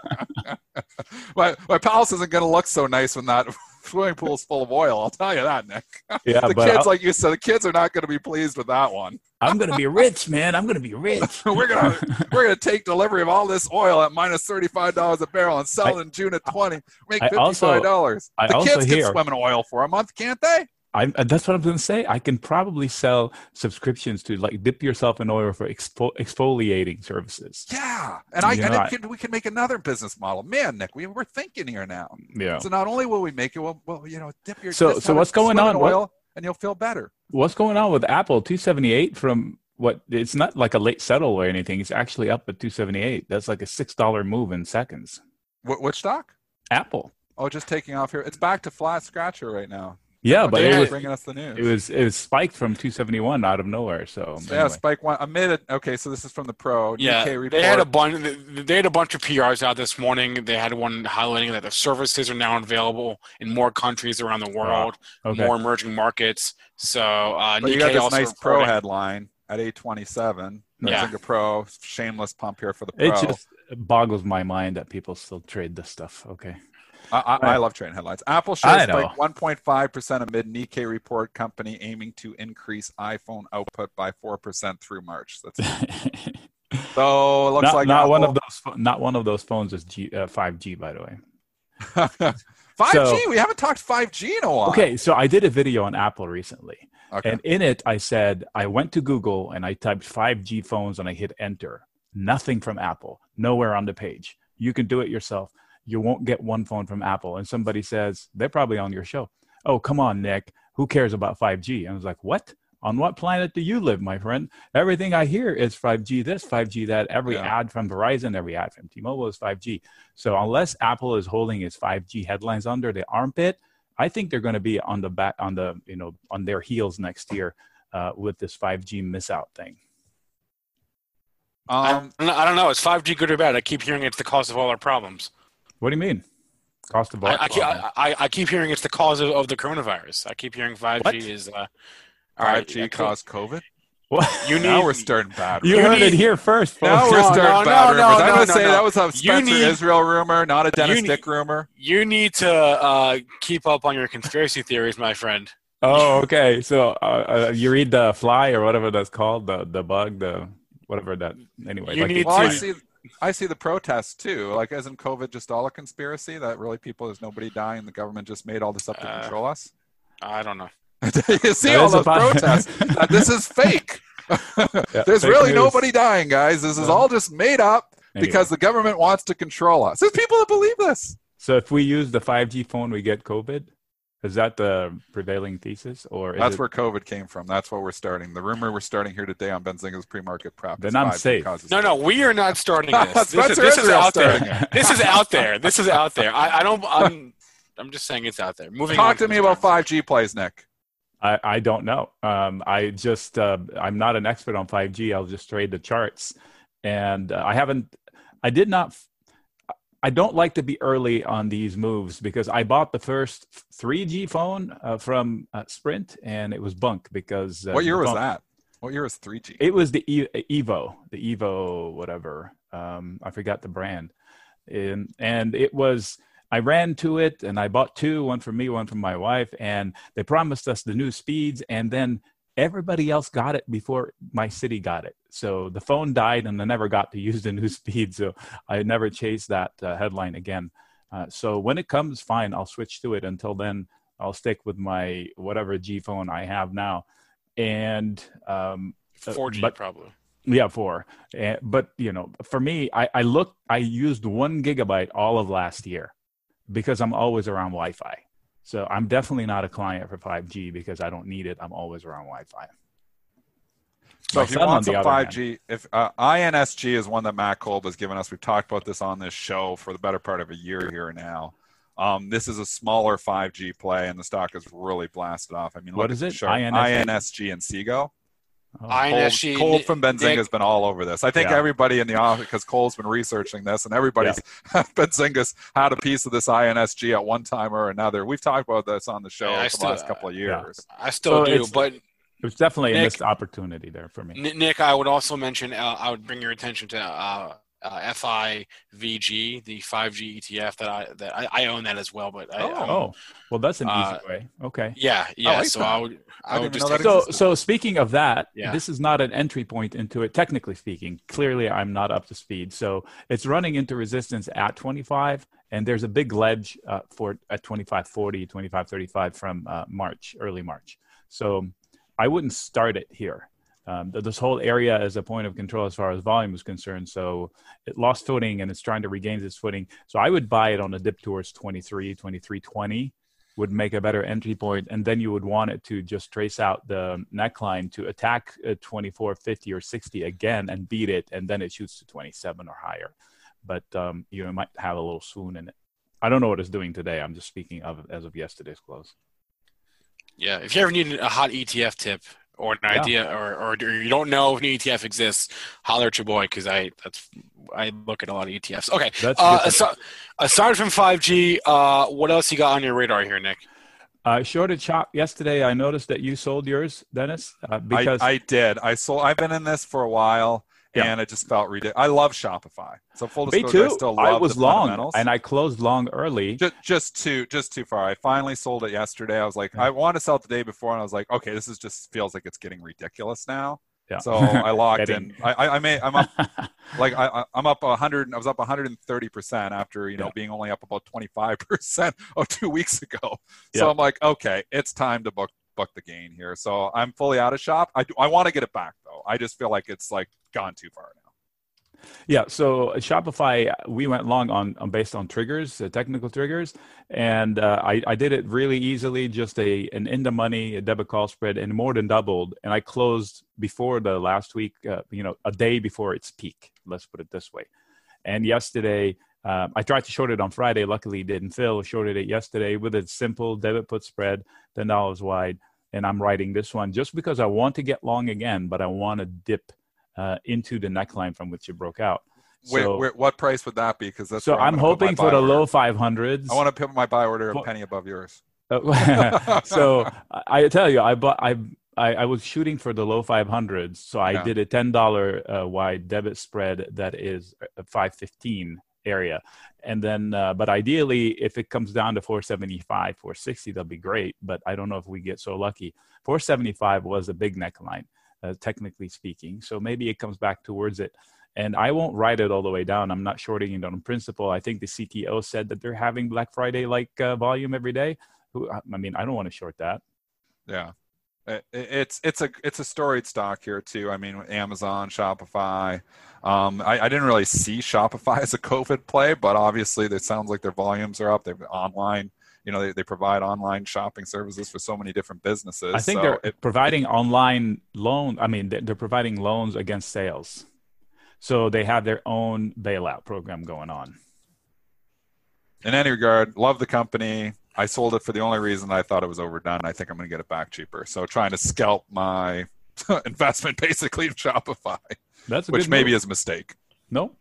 [LAUGHS] my, my palace isn't going to look so nice when that swimming pool's full of oil. I'll tell you that, Nick. Yeah, the but kids, I'll- like you said, the kids are not going to be pleased with that one. I'm gonna be rich, man. I'm gonna be rich. we're gonna we're gonna take delivery of all this oil at minus thirty five dollars a barrel and sell it in June at twenty. Make I fifty also- five dollars. I The also kids can swim in oil for a month, can't they? I, uh, that's what I'm going to say. I can probably sell subscriptions to like dip yourself in oil for exfo- exfoliating services. Yeah, and I You and know, it I- can, we can make another business model. Man, Nick, we, we're thinking here now. Yeah. So not only will we make it, we'll, we'll you know dip your So- so what's going on? What- Oil, and you'll feel better. What's going on with Apple 278 from what? It's not like a late settle or anything. It's actually up at 278. That's like a six dollar move in seconds. What, which stock? Apple. Oh, just taking off here. It's back to flat scratcher right now. Yeah, but it was bringing us the news. it was it was spiked from 271 out of nowhere. So yeah, anyway. spike one. Amid it. Okay, so this is from the pro. Yeah, UK report. they had a bunch. They had a bunch of PRs out this morning. They had one highlighting that the services are now available in more countries around the world, okay. more emerging markets. So uh, But you got this also nice pro reporting- headline at 827. Yeah. Yeah. Pro. Shameless pump here for the pro. It just boggles my mind that people still trade this stuff. Okay. I, I, I love trading headlines. Apple shares know. spiked 1.5% amid Nikkei report company aiming to increase iPhone output by 4% through March. That's [LAUGHS] so it looks not, like not one of those. Not one of those phones is G, uh, 5G, by the way. [LAUGHS] 5G. So- we haven't talked 5G in a while. Okay, so I did a video on Apple recently, Okay. and in it I said I went to Google and I typed 5G phones and I hit enter. Nothing from Apple. Nowhere on the page. You can do it yourself. You won't get one phone from Apple. And somebody says they're probably on your show. Oh, come on, Nick. Who cares about 5G? I was like, what? On what planet do you live, my friend? Everything I hear is 5G this, 5G that. Every Yeah. ad from Verizon, every ad from T-Mobile is 5G. So unless Apple is holding its 5G headlines under the armpit, I think they're going to be on the back, on the you know, on their heels next year uh, with this 5G miss out thing. um, I, I don't know. Is 5G good or bad? I keep hearing it's the cause of all our problems. What do you mean? Cost of I, I, keep, I, I- I keep hearing it's the cause of, of the coronavirus. I keep hearing 5G What? is. Uh, 5G yeah, caused COVID. what? You now need- we're starting bad. You You heard it here first, now we're No, starting no, bad no, rumors. no, I'm gonna no, say no. that was a You Spencer need- Israel rumor, not a Dennis need- Dick rumor. You need to uh, keep up on your conspiracy theories, my friend. Oh, okay. So uh, uh, you read the fly or whatever that's called, the the bug, the whatever that. Anyway, You like need to- see. I see the protests too. Like, isn't COVID just all a conspiracy? That really people, there's nobody dying. The government just made all this up to Uh, control us. I don't know. [LAUGHS] you see There all is a those protests. [LAUGHS] that this is fake. Yeah, [LAUGHS] There's fake really news. nobody dying, guys. This is Uh, all just made up Anyway. because the government wants to control us. There's people that believe this. So if we use the 5G phone, we get COVID. Is that the prevailing thesis, or is That's it, where COVID came from. That's what we're starting. The rumor we're starting here today on Benzinga's pre-market prep. Then I'm safe. No, no, we are not starting [LAUGHS] this. this, is, this is out there. This is out there. This is out there. I, I don't. I'm. I'm just saying it's out there. Moving. on Talk to me about 5G plays, Nick. I, I don't know. Um, I just uh, I'm not an expert on 5G. I'll just trade the charts. and uh, I haven't. I did not. I don't like to be early on these moves because I bought the first 3G phone uh, from uh, Sprint and it was bunk because. Uh, what year was phone, that? What year was 3G? It was the e- Evo, the Evo, whatever. Um, I forgot the brand, and and it was. I ran to it and I bought two, one for me, one for my wife, and they promised us the new speeds, and then everybody else got it before my city got it. So the phone died and I never got to [LAUGHS] use the new speed. So I never chased that uh, headline again. Uh, so when it comes, fine, I'll switch to it. Until then, I'll stick with my whatever G phone I have now. And um, 4G but, probably. Yeah, four. Uh, but you know, for me, I, I looked. I used one gigabyte all of last year because I'm always around Wi-Fi. So I'm definitely not a client for 5G because I don't need it. I'm always around Wi-Fi. So My if you want some 5G, hand, if uh, INSG is one that Matt Kolb has given us, we've talked about this on this show for the better part of a year here now. Um, this is a smaller 5G play, and the stock is really blasted off. I mean, what is it? INSG? INSG Inseego. Oh. INSG. Cole, Cole from Benzinga has been all over this. I think yeah. everybody in the office, because Cole's been researching this, and everybody's yeah. [LAUGHS] Benzinga's had a piece of this INSG at one time or another. We've talked about this on the show yeah, for still, the last couple of years. I still so do, but there's definitely Nick, a missed opportunity there for me. Nick, I would also mention, uh, I would bring your attention to uh, uh, FIVG, the 5G ETF that I that I, I own that as well. But I, oh, oh, well, that's an uh, easy way. Okay. Yeah, yeah. I like so that. I would I, I would just so so speaking of that, yeah. this is not an entry point into it. Technically speaking, clearly I'm not up to speed. So it's running into resistance at 25, and there's a big ledge uh, for at 2540, 2535 from uh, March, early March. So I wouldn't start it here um, this whole area is a point of control as far as volume is concerned. So it lost footing and it's trying to regain its footing. So I would buy it on a dip towards 23, 23, 20 would make a better entry point and then you would want it to just trace out the neckline to attack 24 50 or 60 again and beat it and then it shoots to 27 or higher but um, you might have a little swoon in it i don't know what it's doing today i'm just speaking of as of yesterday's close yeah if you ever need a hot etf tip or an yeah. idea or, or you don't know if an ETF exists, holler at your boy because I that's I look at a lot of ETFs. Okay. that's Uh, aside, aside, from 5G, uh, what else you got on your radar here, Nick? I uh, shorted shop yesterday. I noticed that you sold yours, Dennis. Uh, because I, I, did. I sold. I've been in this for a while yeah. and it just felt ridiculous. I love Shopify. So full disclosure, Me too. I still love I was long, and I closed long early. Just, just too, just too far. I finally sold it yesterday. I was like, yeah. I want to sell it the day before, and I was like, okay, this is just feels like it's getting ridiculous now. Yeah. So I [LAUGHS] locked in. I, I, may, I'm up, [LAUGHS] like I, I'm up 100. I was up 130 percent after you know yeah. being only up about 25 percent [LAUGHS] of oh, two weeks ago. So. I'm like, okay, it's time to book book the gain here. So I'm fully out of shop. I do, I want to get it back though. I just feel like it's like gone too far now. Yeah, so Shopify, we went long on, on based on triggers, uh, technical triggers, and uh, I, I did it really easily, just a an in the money a debit call spread, and more than doubled. And I closed before the last week, uh, you know, a day before its peak. Let's put it this way. And yesterday, uh, I tried to short it on Friday. Luckily, didn't fill. Shorted it yesterday with a simple debit put spread, ten dollars wide, and I'm writing this one just because I want to get long again, but I want to dip uh, into the neckline from which it broke out. Wait, so, wait, what price would that be? Because that's so I'm, I'm hoping for the order. low 500s. I want to put my buy order a penny above yours. [LAUGHS] so I tell you, I bought I. I, I, was shooting for the low 500s, so I yeah. did a $10 uh, wide debit spread that is 515 area, and then uh, but ideally, if it comes down to 475, 460, that'll be great. But I don't know if we get so lucky. 475 was a big neckline uh, technically speaking. So maybe it comes back towards it. And I won't write it all the way down. I'm not shorting it on principle. I think the CTO said that they're having Black Friday like uh, volume every day. Who, I mean, I don't want to short that. Yeah, it's it's a it's a storied stock here too. I mean, Amazon, Shopify. Um, I, I, didn't really see Shopify [LAUGHS] as a COVID play, but obviously, it sounds like their volumes are up. They've online you know they, they provide online shopping services for so many different businesses i think so they're it, providing online loan i mean they're providing loans against sales so they have their own bailout program going on in any regard love the company i sold it for the only reason i thought it was overdone i think i'm going to get it back cheaper so trying to scalp my [LAUGHS] investment basically in Shopify, That's a which maybe move. is a mistake. no.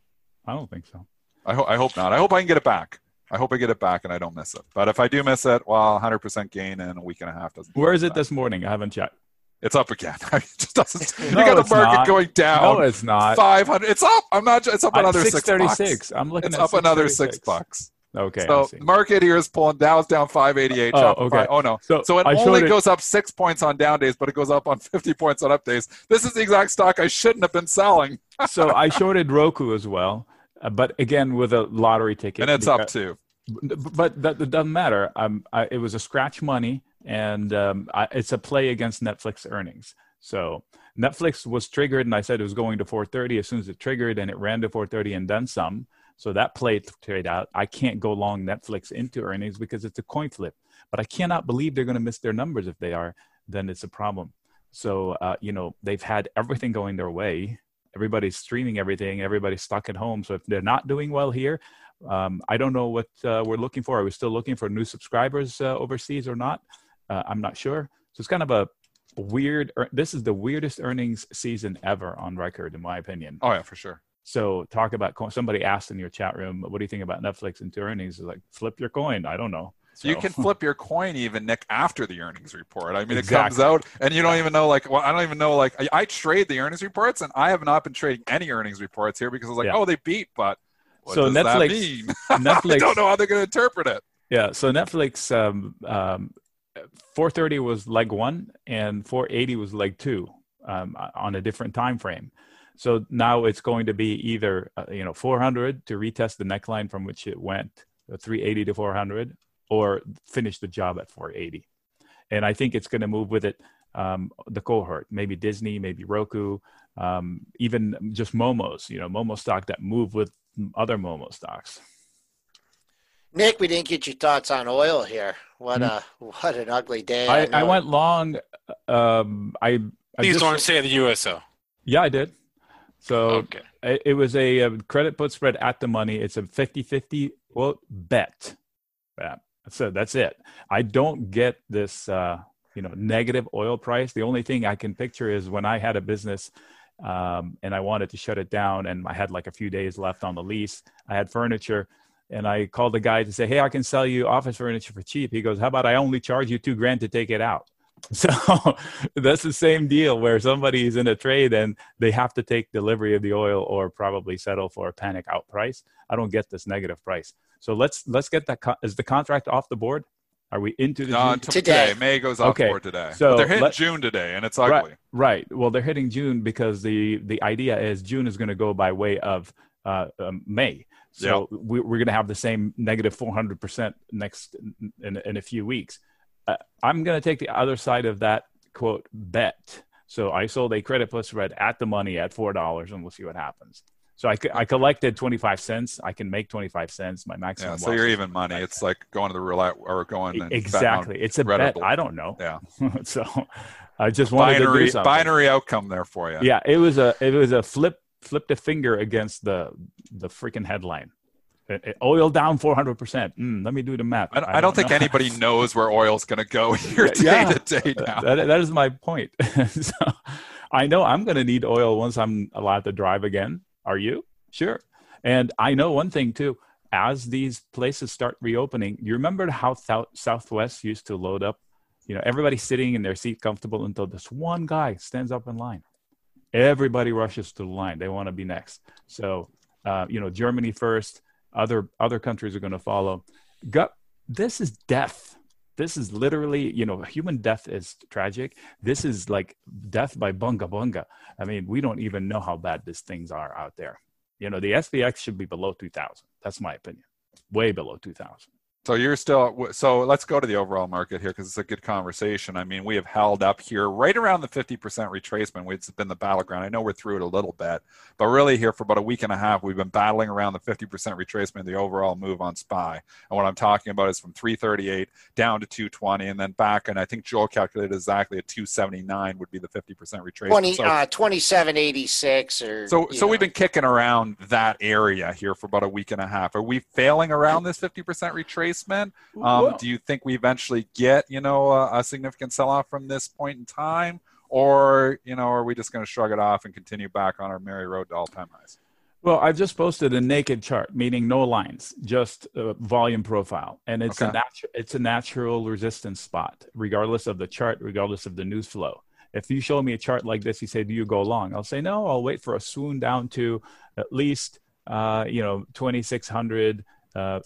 I don't think so. I, ho- I hope not. I hope I can get it back. I hope I get it back and I don't miss it. But if I do miss it, well, 100% gain in a week and a half doesn't. Where is it this morning? I haven't checked. It's up again. [LAUGHS] it just doesn't. [LAUGHS] No, you got the market not. going down. No, it's not. 500. It's up. I'm not. It's up another six bucks. 636. I'm looking It's up another six bucks. Okay. So market here is pulling down. It's down 588. Oh, okay. Oh no. So So it I only it- goes up six points on down days, but it goes up on [LAUGHS] 50 points on up days. This is the exact stock I shouldn't have been selling, [LAUGHS] so I shorted Roku as well, uh, but again with a lottery ticket. and it's up too. But that, that doesn't matter. Um, I, it was a scratch money, and um, I, it's a play against Netflix earnings. So Netflix was triggered, and I said it was going to 430 as soon as it triggered, and it ran to 430 and then some. So that played trade out. I can't go long Netflix into earnings because it's a coin flip. But I cannot believe they're going to miss their numbers. If they are, then it's a problem. So uh, you know they've had everything going their way. Everybody's streaming everything. Everybody's stuck at home. So if they're not doing well here, um, I don't know what uh, we're looking for. Are we still looking for new subscribers uh, overseas or not? Uh, I'm not sure. So it's kind of a weird. This is the weirdest earnings season ever on record, in my opinion. Oh yeah, for sure. So talk about somebody asked in your chat room, "What do you think about Netflix into earnings?" It's like flip your coin. I don't know. So you can [LAUGHS] flip your coin even Nick after the earnings report. I mean, it comes out and you don't even know like well, I don't even know like I, I trade the earnings reports and I have not been trading any earnings reports here because I was like, Yeah. oh, they beat, but what So does that Netflix- [LAUGHS] I don't know how they're going to interpret it. Yeah. So Netflix, um, um, 430 was leg one, and 480 was leg two um, on a different time frame. So now it's going to be either uh, you know 400 to retest the neckline from which it went, uh, 380 to 400, or finish the job at 480. And I think it's going to move with it um, the cohort, maybe Disney, maybe Roku, um, even just Momos. You know, Momo stock that move with other Momo stocks. Nick, we didn't get your thoughts on oil here. What Hmm. a what an ugly day. I, I know. went long. Um, I I Please just- don't say the USO. Yeah, I did. So Okay. it, it was a, uh credit put spread at the money. It's a 50-50 well bet. Yeah. So that's it. I don't get this uh, you know negative oil price. The only thing I can picture is when I had a business um, and I wanted to shut it down and I had like a few days left on the lease. I had furniture and I called the guy to say, "Hey, I can sell you office furniture for cheap." He goes, "How about I only charge you 2 grand to take it out?" [LAUGHS] So that's the same deal where somebody is in a trade and they have to take delivery of the oil or probably settle for a panic out price. I don't get this negative price. So let's let's get that. Co- is the contract off the board? Are we into the Uh, t- Today. today. May goes off Okay, board today. so But they're hitting let- June today, and it's ugly. Right. Well, they're hitting June because the the idea is June is going to go by way of uh, um, May. So we, we're going to have the same negative 400 percent next in, in a few weeks. Uh, I'm going to take the other side of that quote bet. So I sold a credit plus spread at the money at four dollars, and we'll see what happens. So I, I collected 25 cents. I can make 25 cents. My maximum. Yeah, so you're even money. It's like going to the roulette or going and exactly. It's a bet. I don't know. Yeah, [LAUGHS] so I just wanted to do binary something binary outcome there for you. yeah it was a it was a flip flip the finger against the the freaking headline oil down 400 percent. Mm, let me do the math. I, don't- I don't think know. anybody [LAUGHS] knows where oil's going to go [LAUGHS] here day Yeah. to day now. that, that is my point. [LAUGHS] So i know i'm going to need oil once i'm allowed to drive again. Are you? Sure. And i know one thing too. As these places start reopening you remember how South, southwest used to load up? You know everybody's sitting in their seat comfortable until this one guy stands up in line. Everybody rushes to the line. They want to be next. So uh, you know germany first other other countries are going to follow this is death. This is literally you know human death is tragic. This is like death by bunga bunga. I mean we don't even know how bad these things are out there. You know the spx should be below 2000 that's my opinion. Way below 2000 So you're still so let's go to the overall market here because it's a good conversation. I mean, we have held up here right around the 50% retracement. It's been the battleground. I know we're through it a little bit, but really here for about a week and a half, we've been battling around the 50% retracement the overall move on SPY. And what I'm talking about is from 338 down to 220 and then back. And I think Joel calculated exactly at 279 would be the 50% retracement. 20, So- uh, 2786 or so, so we've been kicking around that area here for about a week and a half. Are we failing around this 50% retracement? Um, do you think we eventually get, you know, a, a significant sell-off from this point in time, or you know, are we just going to shrug it off and continue back on our merry road to all-time highs? Well, I've just posted a naked chart, meaning no lines, just volume profile, and it's Okay. a natural it's a natural resistance spot, regardless of the chart, regardless of the news flow. If you show me a chart like this, you say, "Do you go long?" I'll say, "No, I'll wait for a swoon down to at least uh, you know 2600, uh,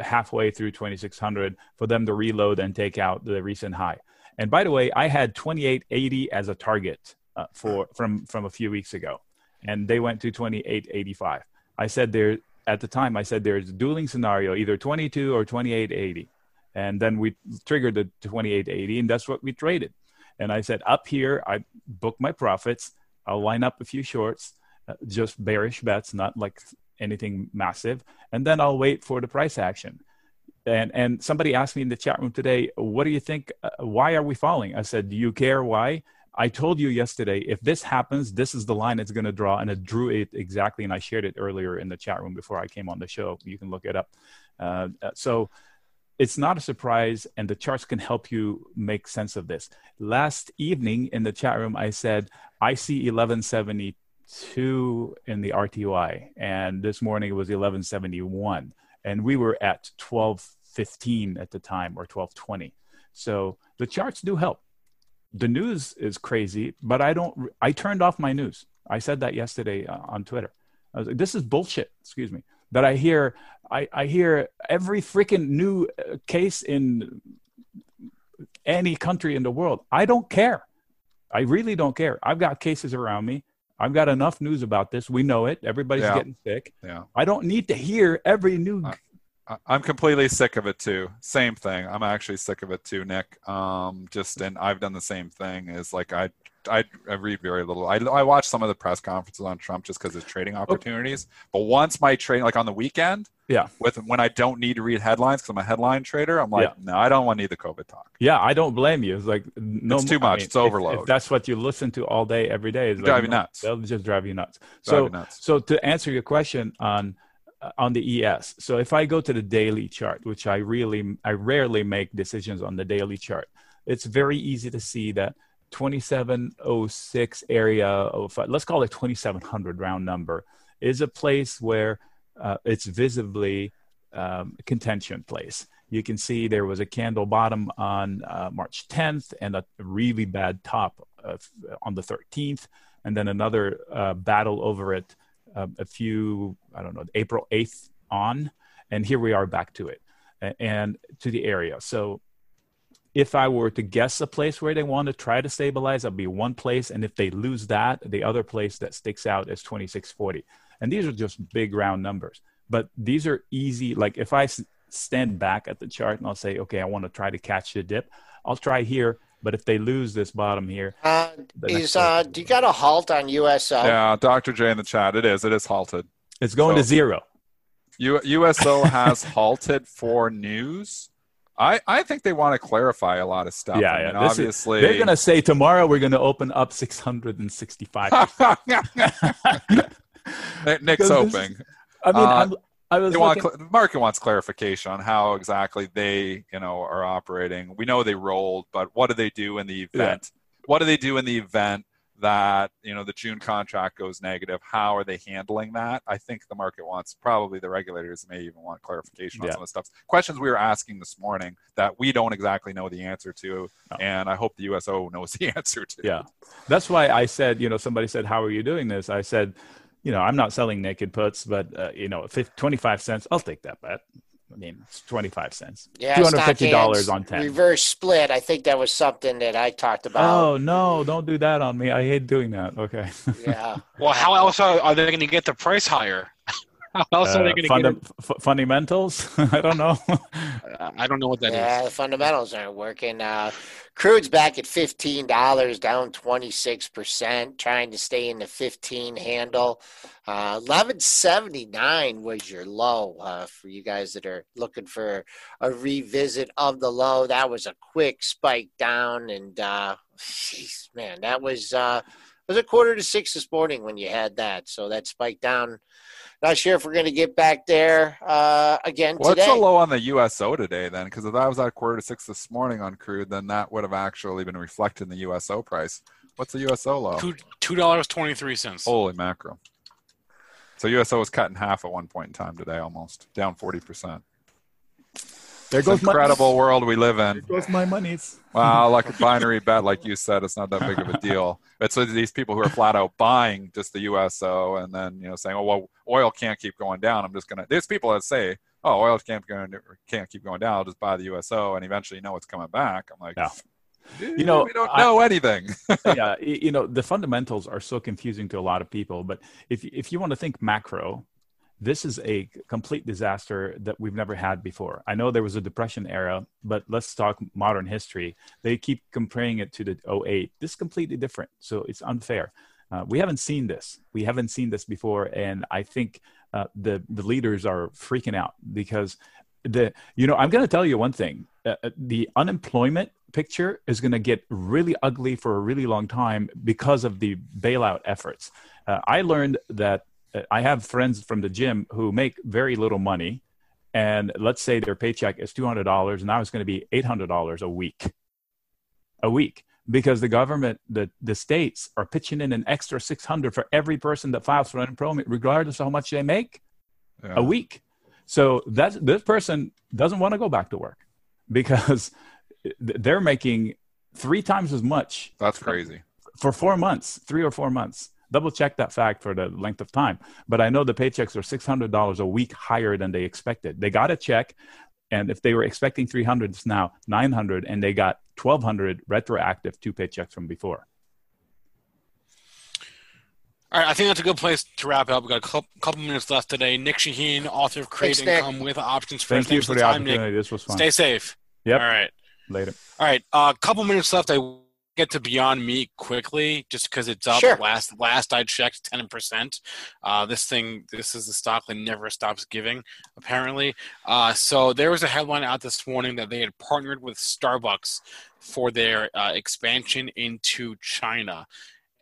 halfway through 2600, for them to reload and take out the recent high." And by the way, I had 2880 as a target uh, for from from a few weeks ago and they went to 2885. I said there at the time I said there's a dueling scenario either 22 or 2880. And then we triggered the 2880 and that's what we traded. And I said up here I book my profits, I'll line up a few shorts, uh, just bearish bets, not like anything massive, and then I'll wait for the price action. And and somebody asked me in the chat room today, what do you think uh, why are we falling? I said, do you care why? I told you yesterday, if this happens, this is the line it's going to draw. And it drew it exactly. And I shared it earlier in the chat room before I came on the show. You can look it up. Uh, uh, so it's not a surprise. And the charts can help you make sense of this. Last evening in the chat room, I said, I see 1172 in the RTY. And this morning it was 1171. And we were at 1215 at the time or 1220. So the charts do help the news is crazy, but I don't. I turned off my news. I said that yesterday uh, on Twitter. I was like, "This is bullshit." Excuse me. That I hear. I, I hear every freaking new uh, case in any country in the world. I don't care. I really don't care. I've got cases around me. I've got enough news about this. We know it. Everybody's Yeah. getting sick. Yeah. I don't need to hear every new. I- I'm completely sick of it too. Same thing. I'm actually sick of it too, Nick. Um, just and I've done the same thing. Is like I, I, I read very little. I, I watch some of the press conferences on Trump just because it's trading opportunities. But once my trade, like on the weekend, Yeah. with when I don't need to read headlines because I'm a headline trader, I'm like, Yeah. no, I don't want to need the COVID talk. Yeah, I don't blame you. It's like no, It's too I much. mean, It's overload. If, that's what you listen to all day, every day, it's Drive you nuts. They'll just drive you nuts. Drive so, you nuts. so to answer your question on uh, on the ES, so if I go to the daily chart, which I really I rarely make decisions on the daily chart, it's very easy to see that 2706 area of let's call it 2700 round number is a place where uh, it's visibly um, contention place. You can see there was a candle bottom on uh, March 10th and a really bad top of, on the 13th, and then another uh, battle over it uh, a few, I don't know, April 8th on. And here we are back to it and to the area. So if I were to guess a place where they want to try to stabilize, that'd be one place. And if they lose that, the other place that sticks out is 2640. And these are just big round numbers. But these are easy. Like if I s- stand back at the chart and I'll say, okay, I want to try to catch the dip, I'll try here. But if they lose this bottom here, Uh, is uh, do you got a halt on USO? yeah, Dr. J in the chat. It is. It is halted. it's going to zero. U- USO has halted for news. I, I think they want to clarify a lot of stuff. Yeah, I yeah. mean, is- obviously, They're going to say tomorrow we're going to open up 665. [LAUGHS] Nick's hoping. I mean, Uh, I'm, I was They looking- cl- the market wants clarification on how exactly they, you know, are operating. We know they rolled, but what do they do in the event? What do they do in the event that you know the June contract goes negative? How are they handling that? I think the market wants probably the regulators may even want clarification on Yeah. some of the stuff. Questions we were asking this morning that we don't exactly know the answer to, No. and I hope the USO knows the [LAUGHS] answer to. Yeah. That's why I said, you know, somebody said, How are you doing this? I said, you know, I'm not selling naked puts, but, uh, you know, 25 cents, I'll take that bet. I mean, it's 25 cents. Yeah, $250 on hands, 10. Reverse split. I think that was something that I talked about. Oh, no, don't do that on me. I hate doing that. Okay. [LAUGHS] Yeah. Well, how else are, are they going to get the price higher? [LAUGHS] How else are Uh, they going to funda- get f- fundamentals? [LAUGHS] I don't know. I don't know what that is. yeah, the fundamentals aren't working. Uh, crude's back at fifteen dollars, down twenty six percent, trying to stay in the fifteen handle. Uh, Eleven seventy nine was your low uh, for you guys that are looking for a revisit of the low. That was a quick spike down, and uh, jeez, man, that was uh, it was a quarter to six this morning when you had that. So that spike down. Not sure if we're going to get back there uh, again What's today. What's the low on the USO today then? Because if that was at quarter to six this morning on crude, then that would have actually been reflected in the USO price. What's the USO low? Two two dollars twenty three cents. Holy mackerel! So USO was cut in half at one point in time today, almost down forty percent. There an goes my- incredible world we live in. There goes my monies. Well, like a [LAUGHS] binary bet, like you said, it's not that big of a deal. But so these people who are flat out buying just the USO and then you know saying, "Oh well, oil can't keep going down. I'm just gonna." There's people that say, "Oh, oil can't go can't keep going down. I'll just buy the USO and eventually you know it's coming back." I'm like, Yeah. "Dude, You know, we don't I- know anything. [LAUGHS] yeah, [LAUGHS] you know, the fundamentals are so confusing to a lot of people. But if if you want to think macro, this is a complete disaster that we've never had before. I know there was a depression era, but let's talk modern history. They keep comparing it to the 08. This is completely different. So it's unfair. Uh, we haven't seen this. We haven't seen this before, and I think uh, the the leaders are freaking out because the you know I'm going to tell you one thing: uh, uh, the unemployment picture is going to get really ugly for a really long time because of the bailout efforts. Uh, I learned that I have friends from the gym who make very little money, and let's say their paycheck is two hundred dollars, and now it's going to be eight hundred dollars a week, a week because the government, the the states are pitching in an extra six hundred for every person that files for unemployment, regardless of how much they make Yeah. a week. So that this person doesn't want to go back to work because they're making three times as much That's crazy. for four months, three or four months. Double check that fact for the length of time. But I know the paychecks are six hundred dollars a week higher than they expected. They got a check, and if they were expecting three hundred, it's now nine hundred, and they got twelve hundred retroactive two paychecks from before. All right, I think that's a good place to wrap up. We've got a couple, couple minutes left today. Nic Chahine, author of Create Thanks, Nick. Income with Options First. Thank you for for the time, Nick. opportunity. This was fun. Stay safe. Yep. All right. Later. All right. A uh, couple minutes left. I get to Beyond Meat quickly, just because it's up. Sure. Last last I checked, ten percent. Uh, this thing, this is the stock that never stops giving, apparently. Uh, so there was a headline out this morning that they had partnered with Starbucks for their uh, expansion into China,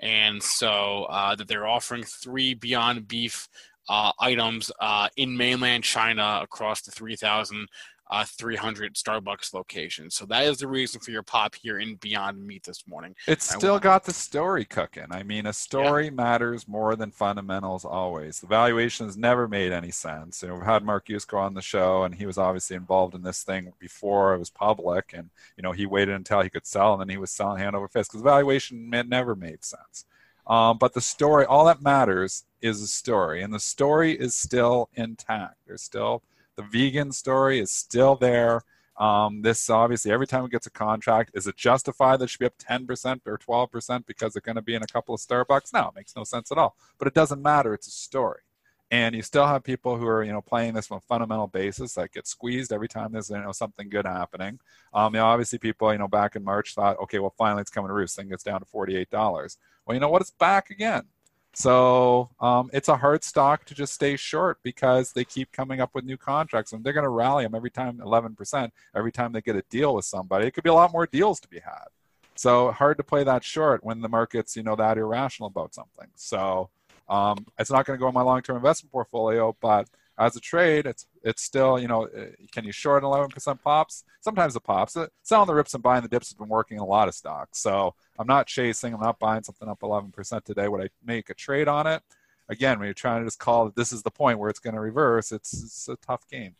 and so uh, that they're offering three Beyond Beef uh, items uh, in mainland China across the three thousand uh, 300 Starbucks locations. So that is the reason for your pop here in Beyond Meat this morning. It's I still want- got the story cooking. I mean, a story matters more than fundamentals always. The valuation has never made any sense. You know, we've had Mark Yusko on the show, and he was obviously involved in this thing before it was public. And you know, he waited until he could sell, and then he was selling hand over fist because the valuation never made sense. Um, but the story, all that matters is the story, and the story is still intact. There's still the vegan story is still there. Um, this obviously every time it gets a contract, is it justified that it should be up 10% or 12% because they're going to be in a couple of Starbucks? No, it makes no sense at all. But it doesn't matter. It's a story. And you still have people who are, you know, playing this on a fundamental basis that get squeezed every time there's, you know, something good happening. Um, you know, obviously people, you know, back in March thought, okay, well, finally it's coming to roost. Thing gets down to $48. Well, you know what? It's back again. So um, it's a hard stock to just stay short because they keep coming up with new contracts and they're going to rally them every time 11%, every time they get a deal with somebody. It could be a lot more deals to be had. So hard to play that short when the market's, you know, that irrational about something. So um, it's not going to go in my long-term investment portfolio, but as a trade, it's it's still, you know, uh, can you short an 11% pops? Sometimes it pops. Uh, Selling the rips and buying the dips has been working in a lot of stocks. So I'm not chasing. I'm not buying something up 11% today. Would I make a trade on it? Again, when you're trying to just call it, this is the point where it's going to reverse, it's, it's a tough game.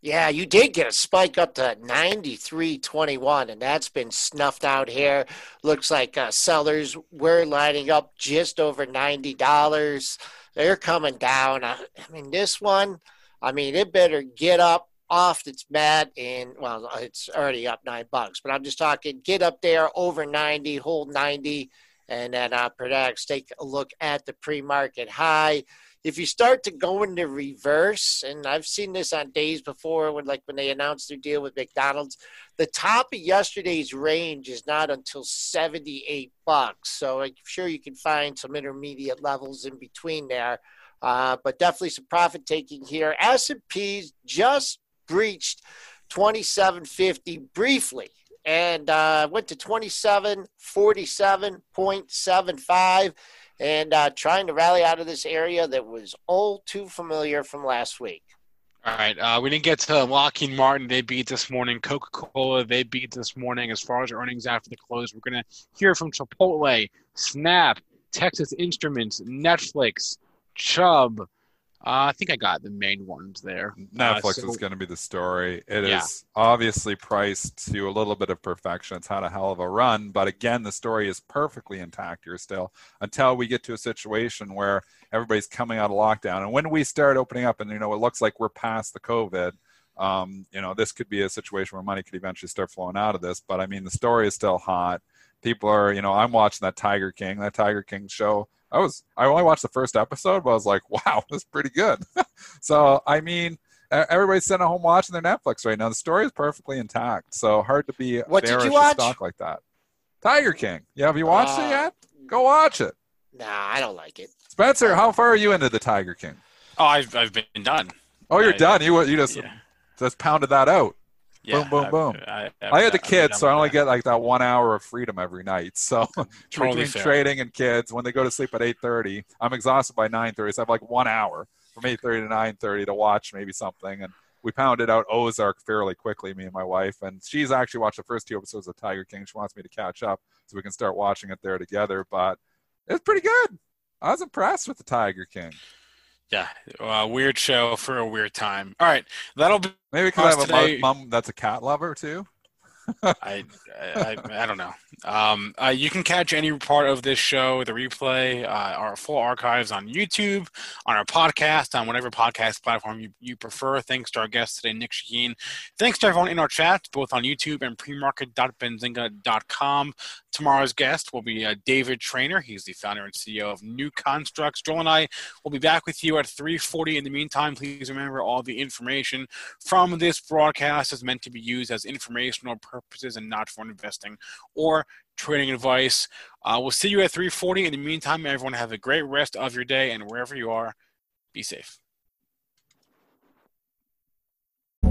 Yeah, you did get a spike up to 93.21, and that's been snuffed out here. Looks like uh, sellers were lining up just over $90. They're coming down. I, I mean, this one, I mean, it better get up off its mat and, well, it's already up nine bucks, but I'm just talking get up there over 90, hold 90, and then uh, perhaps take a look at the pre market high if you start to go into reverse, and I've seen this on days before when like when they announced their deal with McDonald's, the top of yesterday's range is not until 78 bucks. So I'm sure you can find some intermediate levels in between there. Uh, but definitely some profit taking here. S&P's just breached 2750 briefly and uh, went to 2747.75 and uh, trying to rally out of this area that was all too familiar from last week. All right, uh, we didn't get to Lockheed Martin. They beat this morning. Coca Cola, they beat this morning. As far as earnings after the close, we're going to hear from Chipotle, Snap, Texas Instruments, Netflix, Chubb. Uh, I think I got the main ones there. Netflix Uh, so- is going to be the story. It is Yeah. obviously priced to a little bit of perfection. It's had a hell of a run, but again, the story is perfectly intact here still until we get to a situation where everybody's coming out of lockdown. And when we start opening up, and you know, it looks like we're past the COVID. Um, you know, this could be a situation where money could eventually start flowing out of this. But I mean, the story is still hot. People are, you know, I'm watching that Tiger King, that Tiger King show. I was, I only watched the first episode, but I was like, wow, [LAUGHS] that's pretty good. [LAUGHS] so, I mean, everybody's sitting at home watching their Netflix right now. The story is perfectly intact. So hard to be What did you bearish of watch? stock like that. Tiger King. Yeah, have you watched Uh, it yet? Go watch it. Nah, I don't like it. Spencer, how far are you into the Tiger King? Oh, I've I've been done. Oh, you're I- done. You you just Yeah. just pounded that out. Yeah, boom, boom, boom. I, I had the kids, so I only get like that one hour of freedom every night. So [LAUGHS] Totally between fair. trading and kids, when they go to sleep at eight thirty, I'm exhausted by nine thirty. So I have like one hour from eight thirty to nine thirty to watch maybe something. And we pounded out Ozark fairly quickly, me and my wife. And she's actually watched the first two episodes of Tiger King. She wants me to catch up so we can start watching it there together. But it's pretty good. I was impressed with the Tiger King. Yeah, uh, weird show for a weird time. All right, that'll be. Maybe because I have a mom that's a cat lover too. [LAUGHS] I, I I don't know. Um, uh, you can catch any part of this show, the replay, uh, our full archives on YouTube, on our podcast, on whatever podcast platform you, you prefer. Thanks to our guest today, Nic Chahine. Thanks to everyone in our chat, both on YouTube and premarket.benzinga.com. Tomorrow's guest will be uh, David Trainer. He's the founder and CEO of New Constructs. Joel and I will be back with you at 3:40. In the meantime, please remember all the information from this broadcast is meant to be used as informational purposes and not for investing or trading advice. Uh, we'll see you at 3:40. In the meantime, everyone have a great rest of your day, and wherever you are, be safe.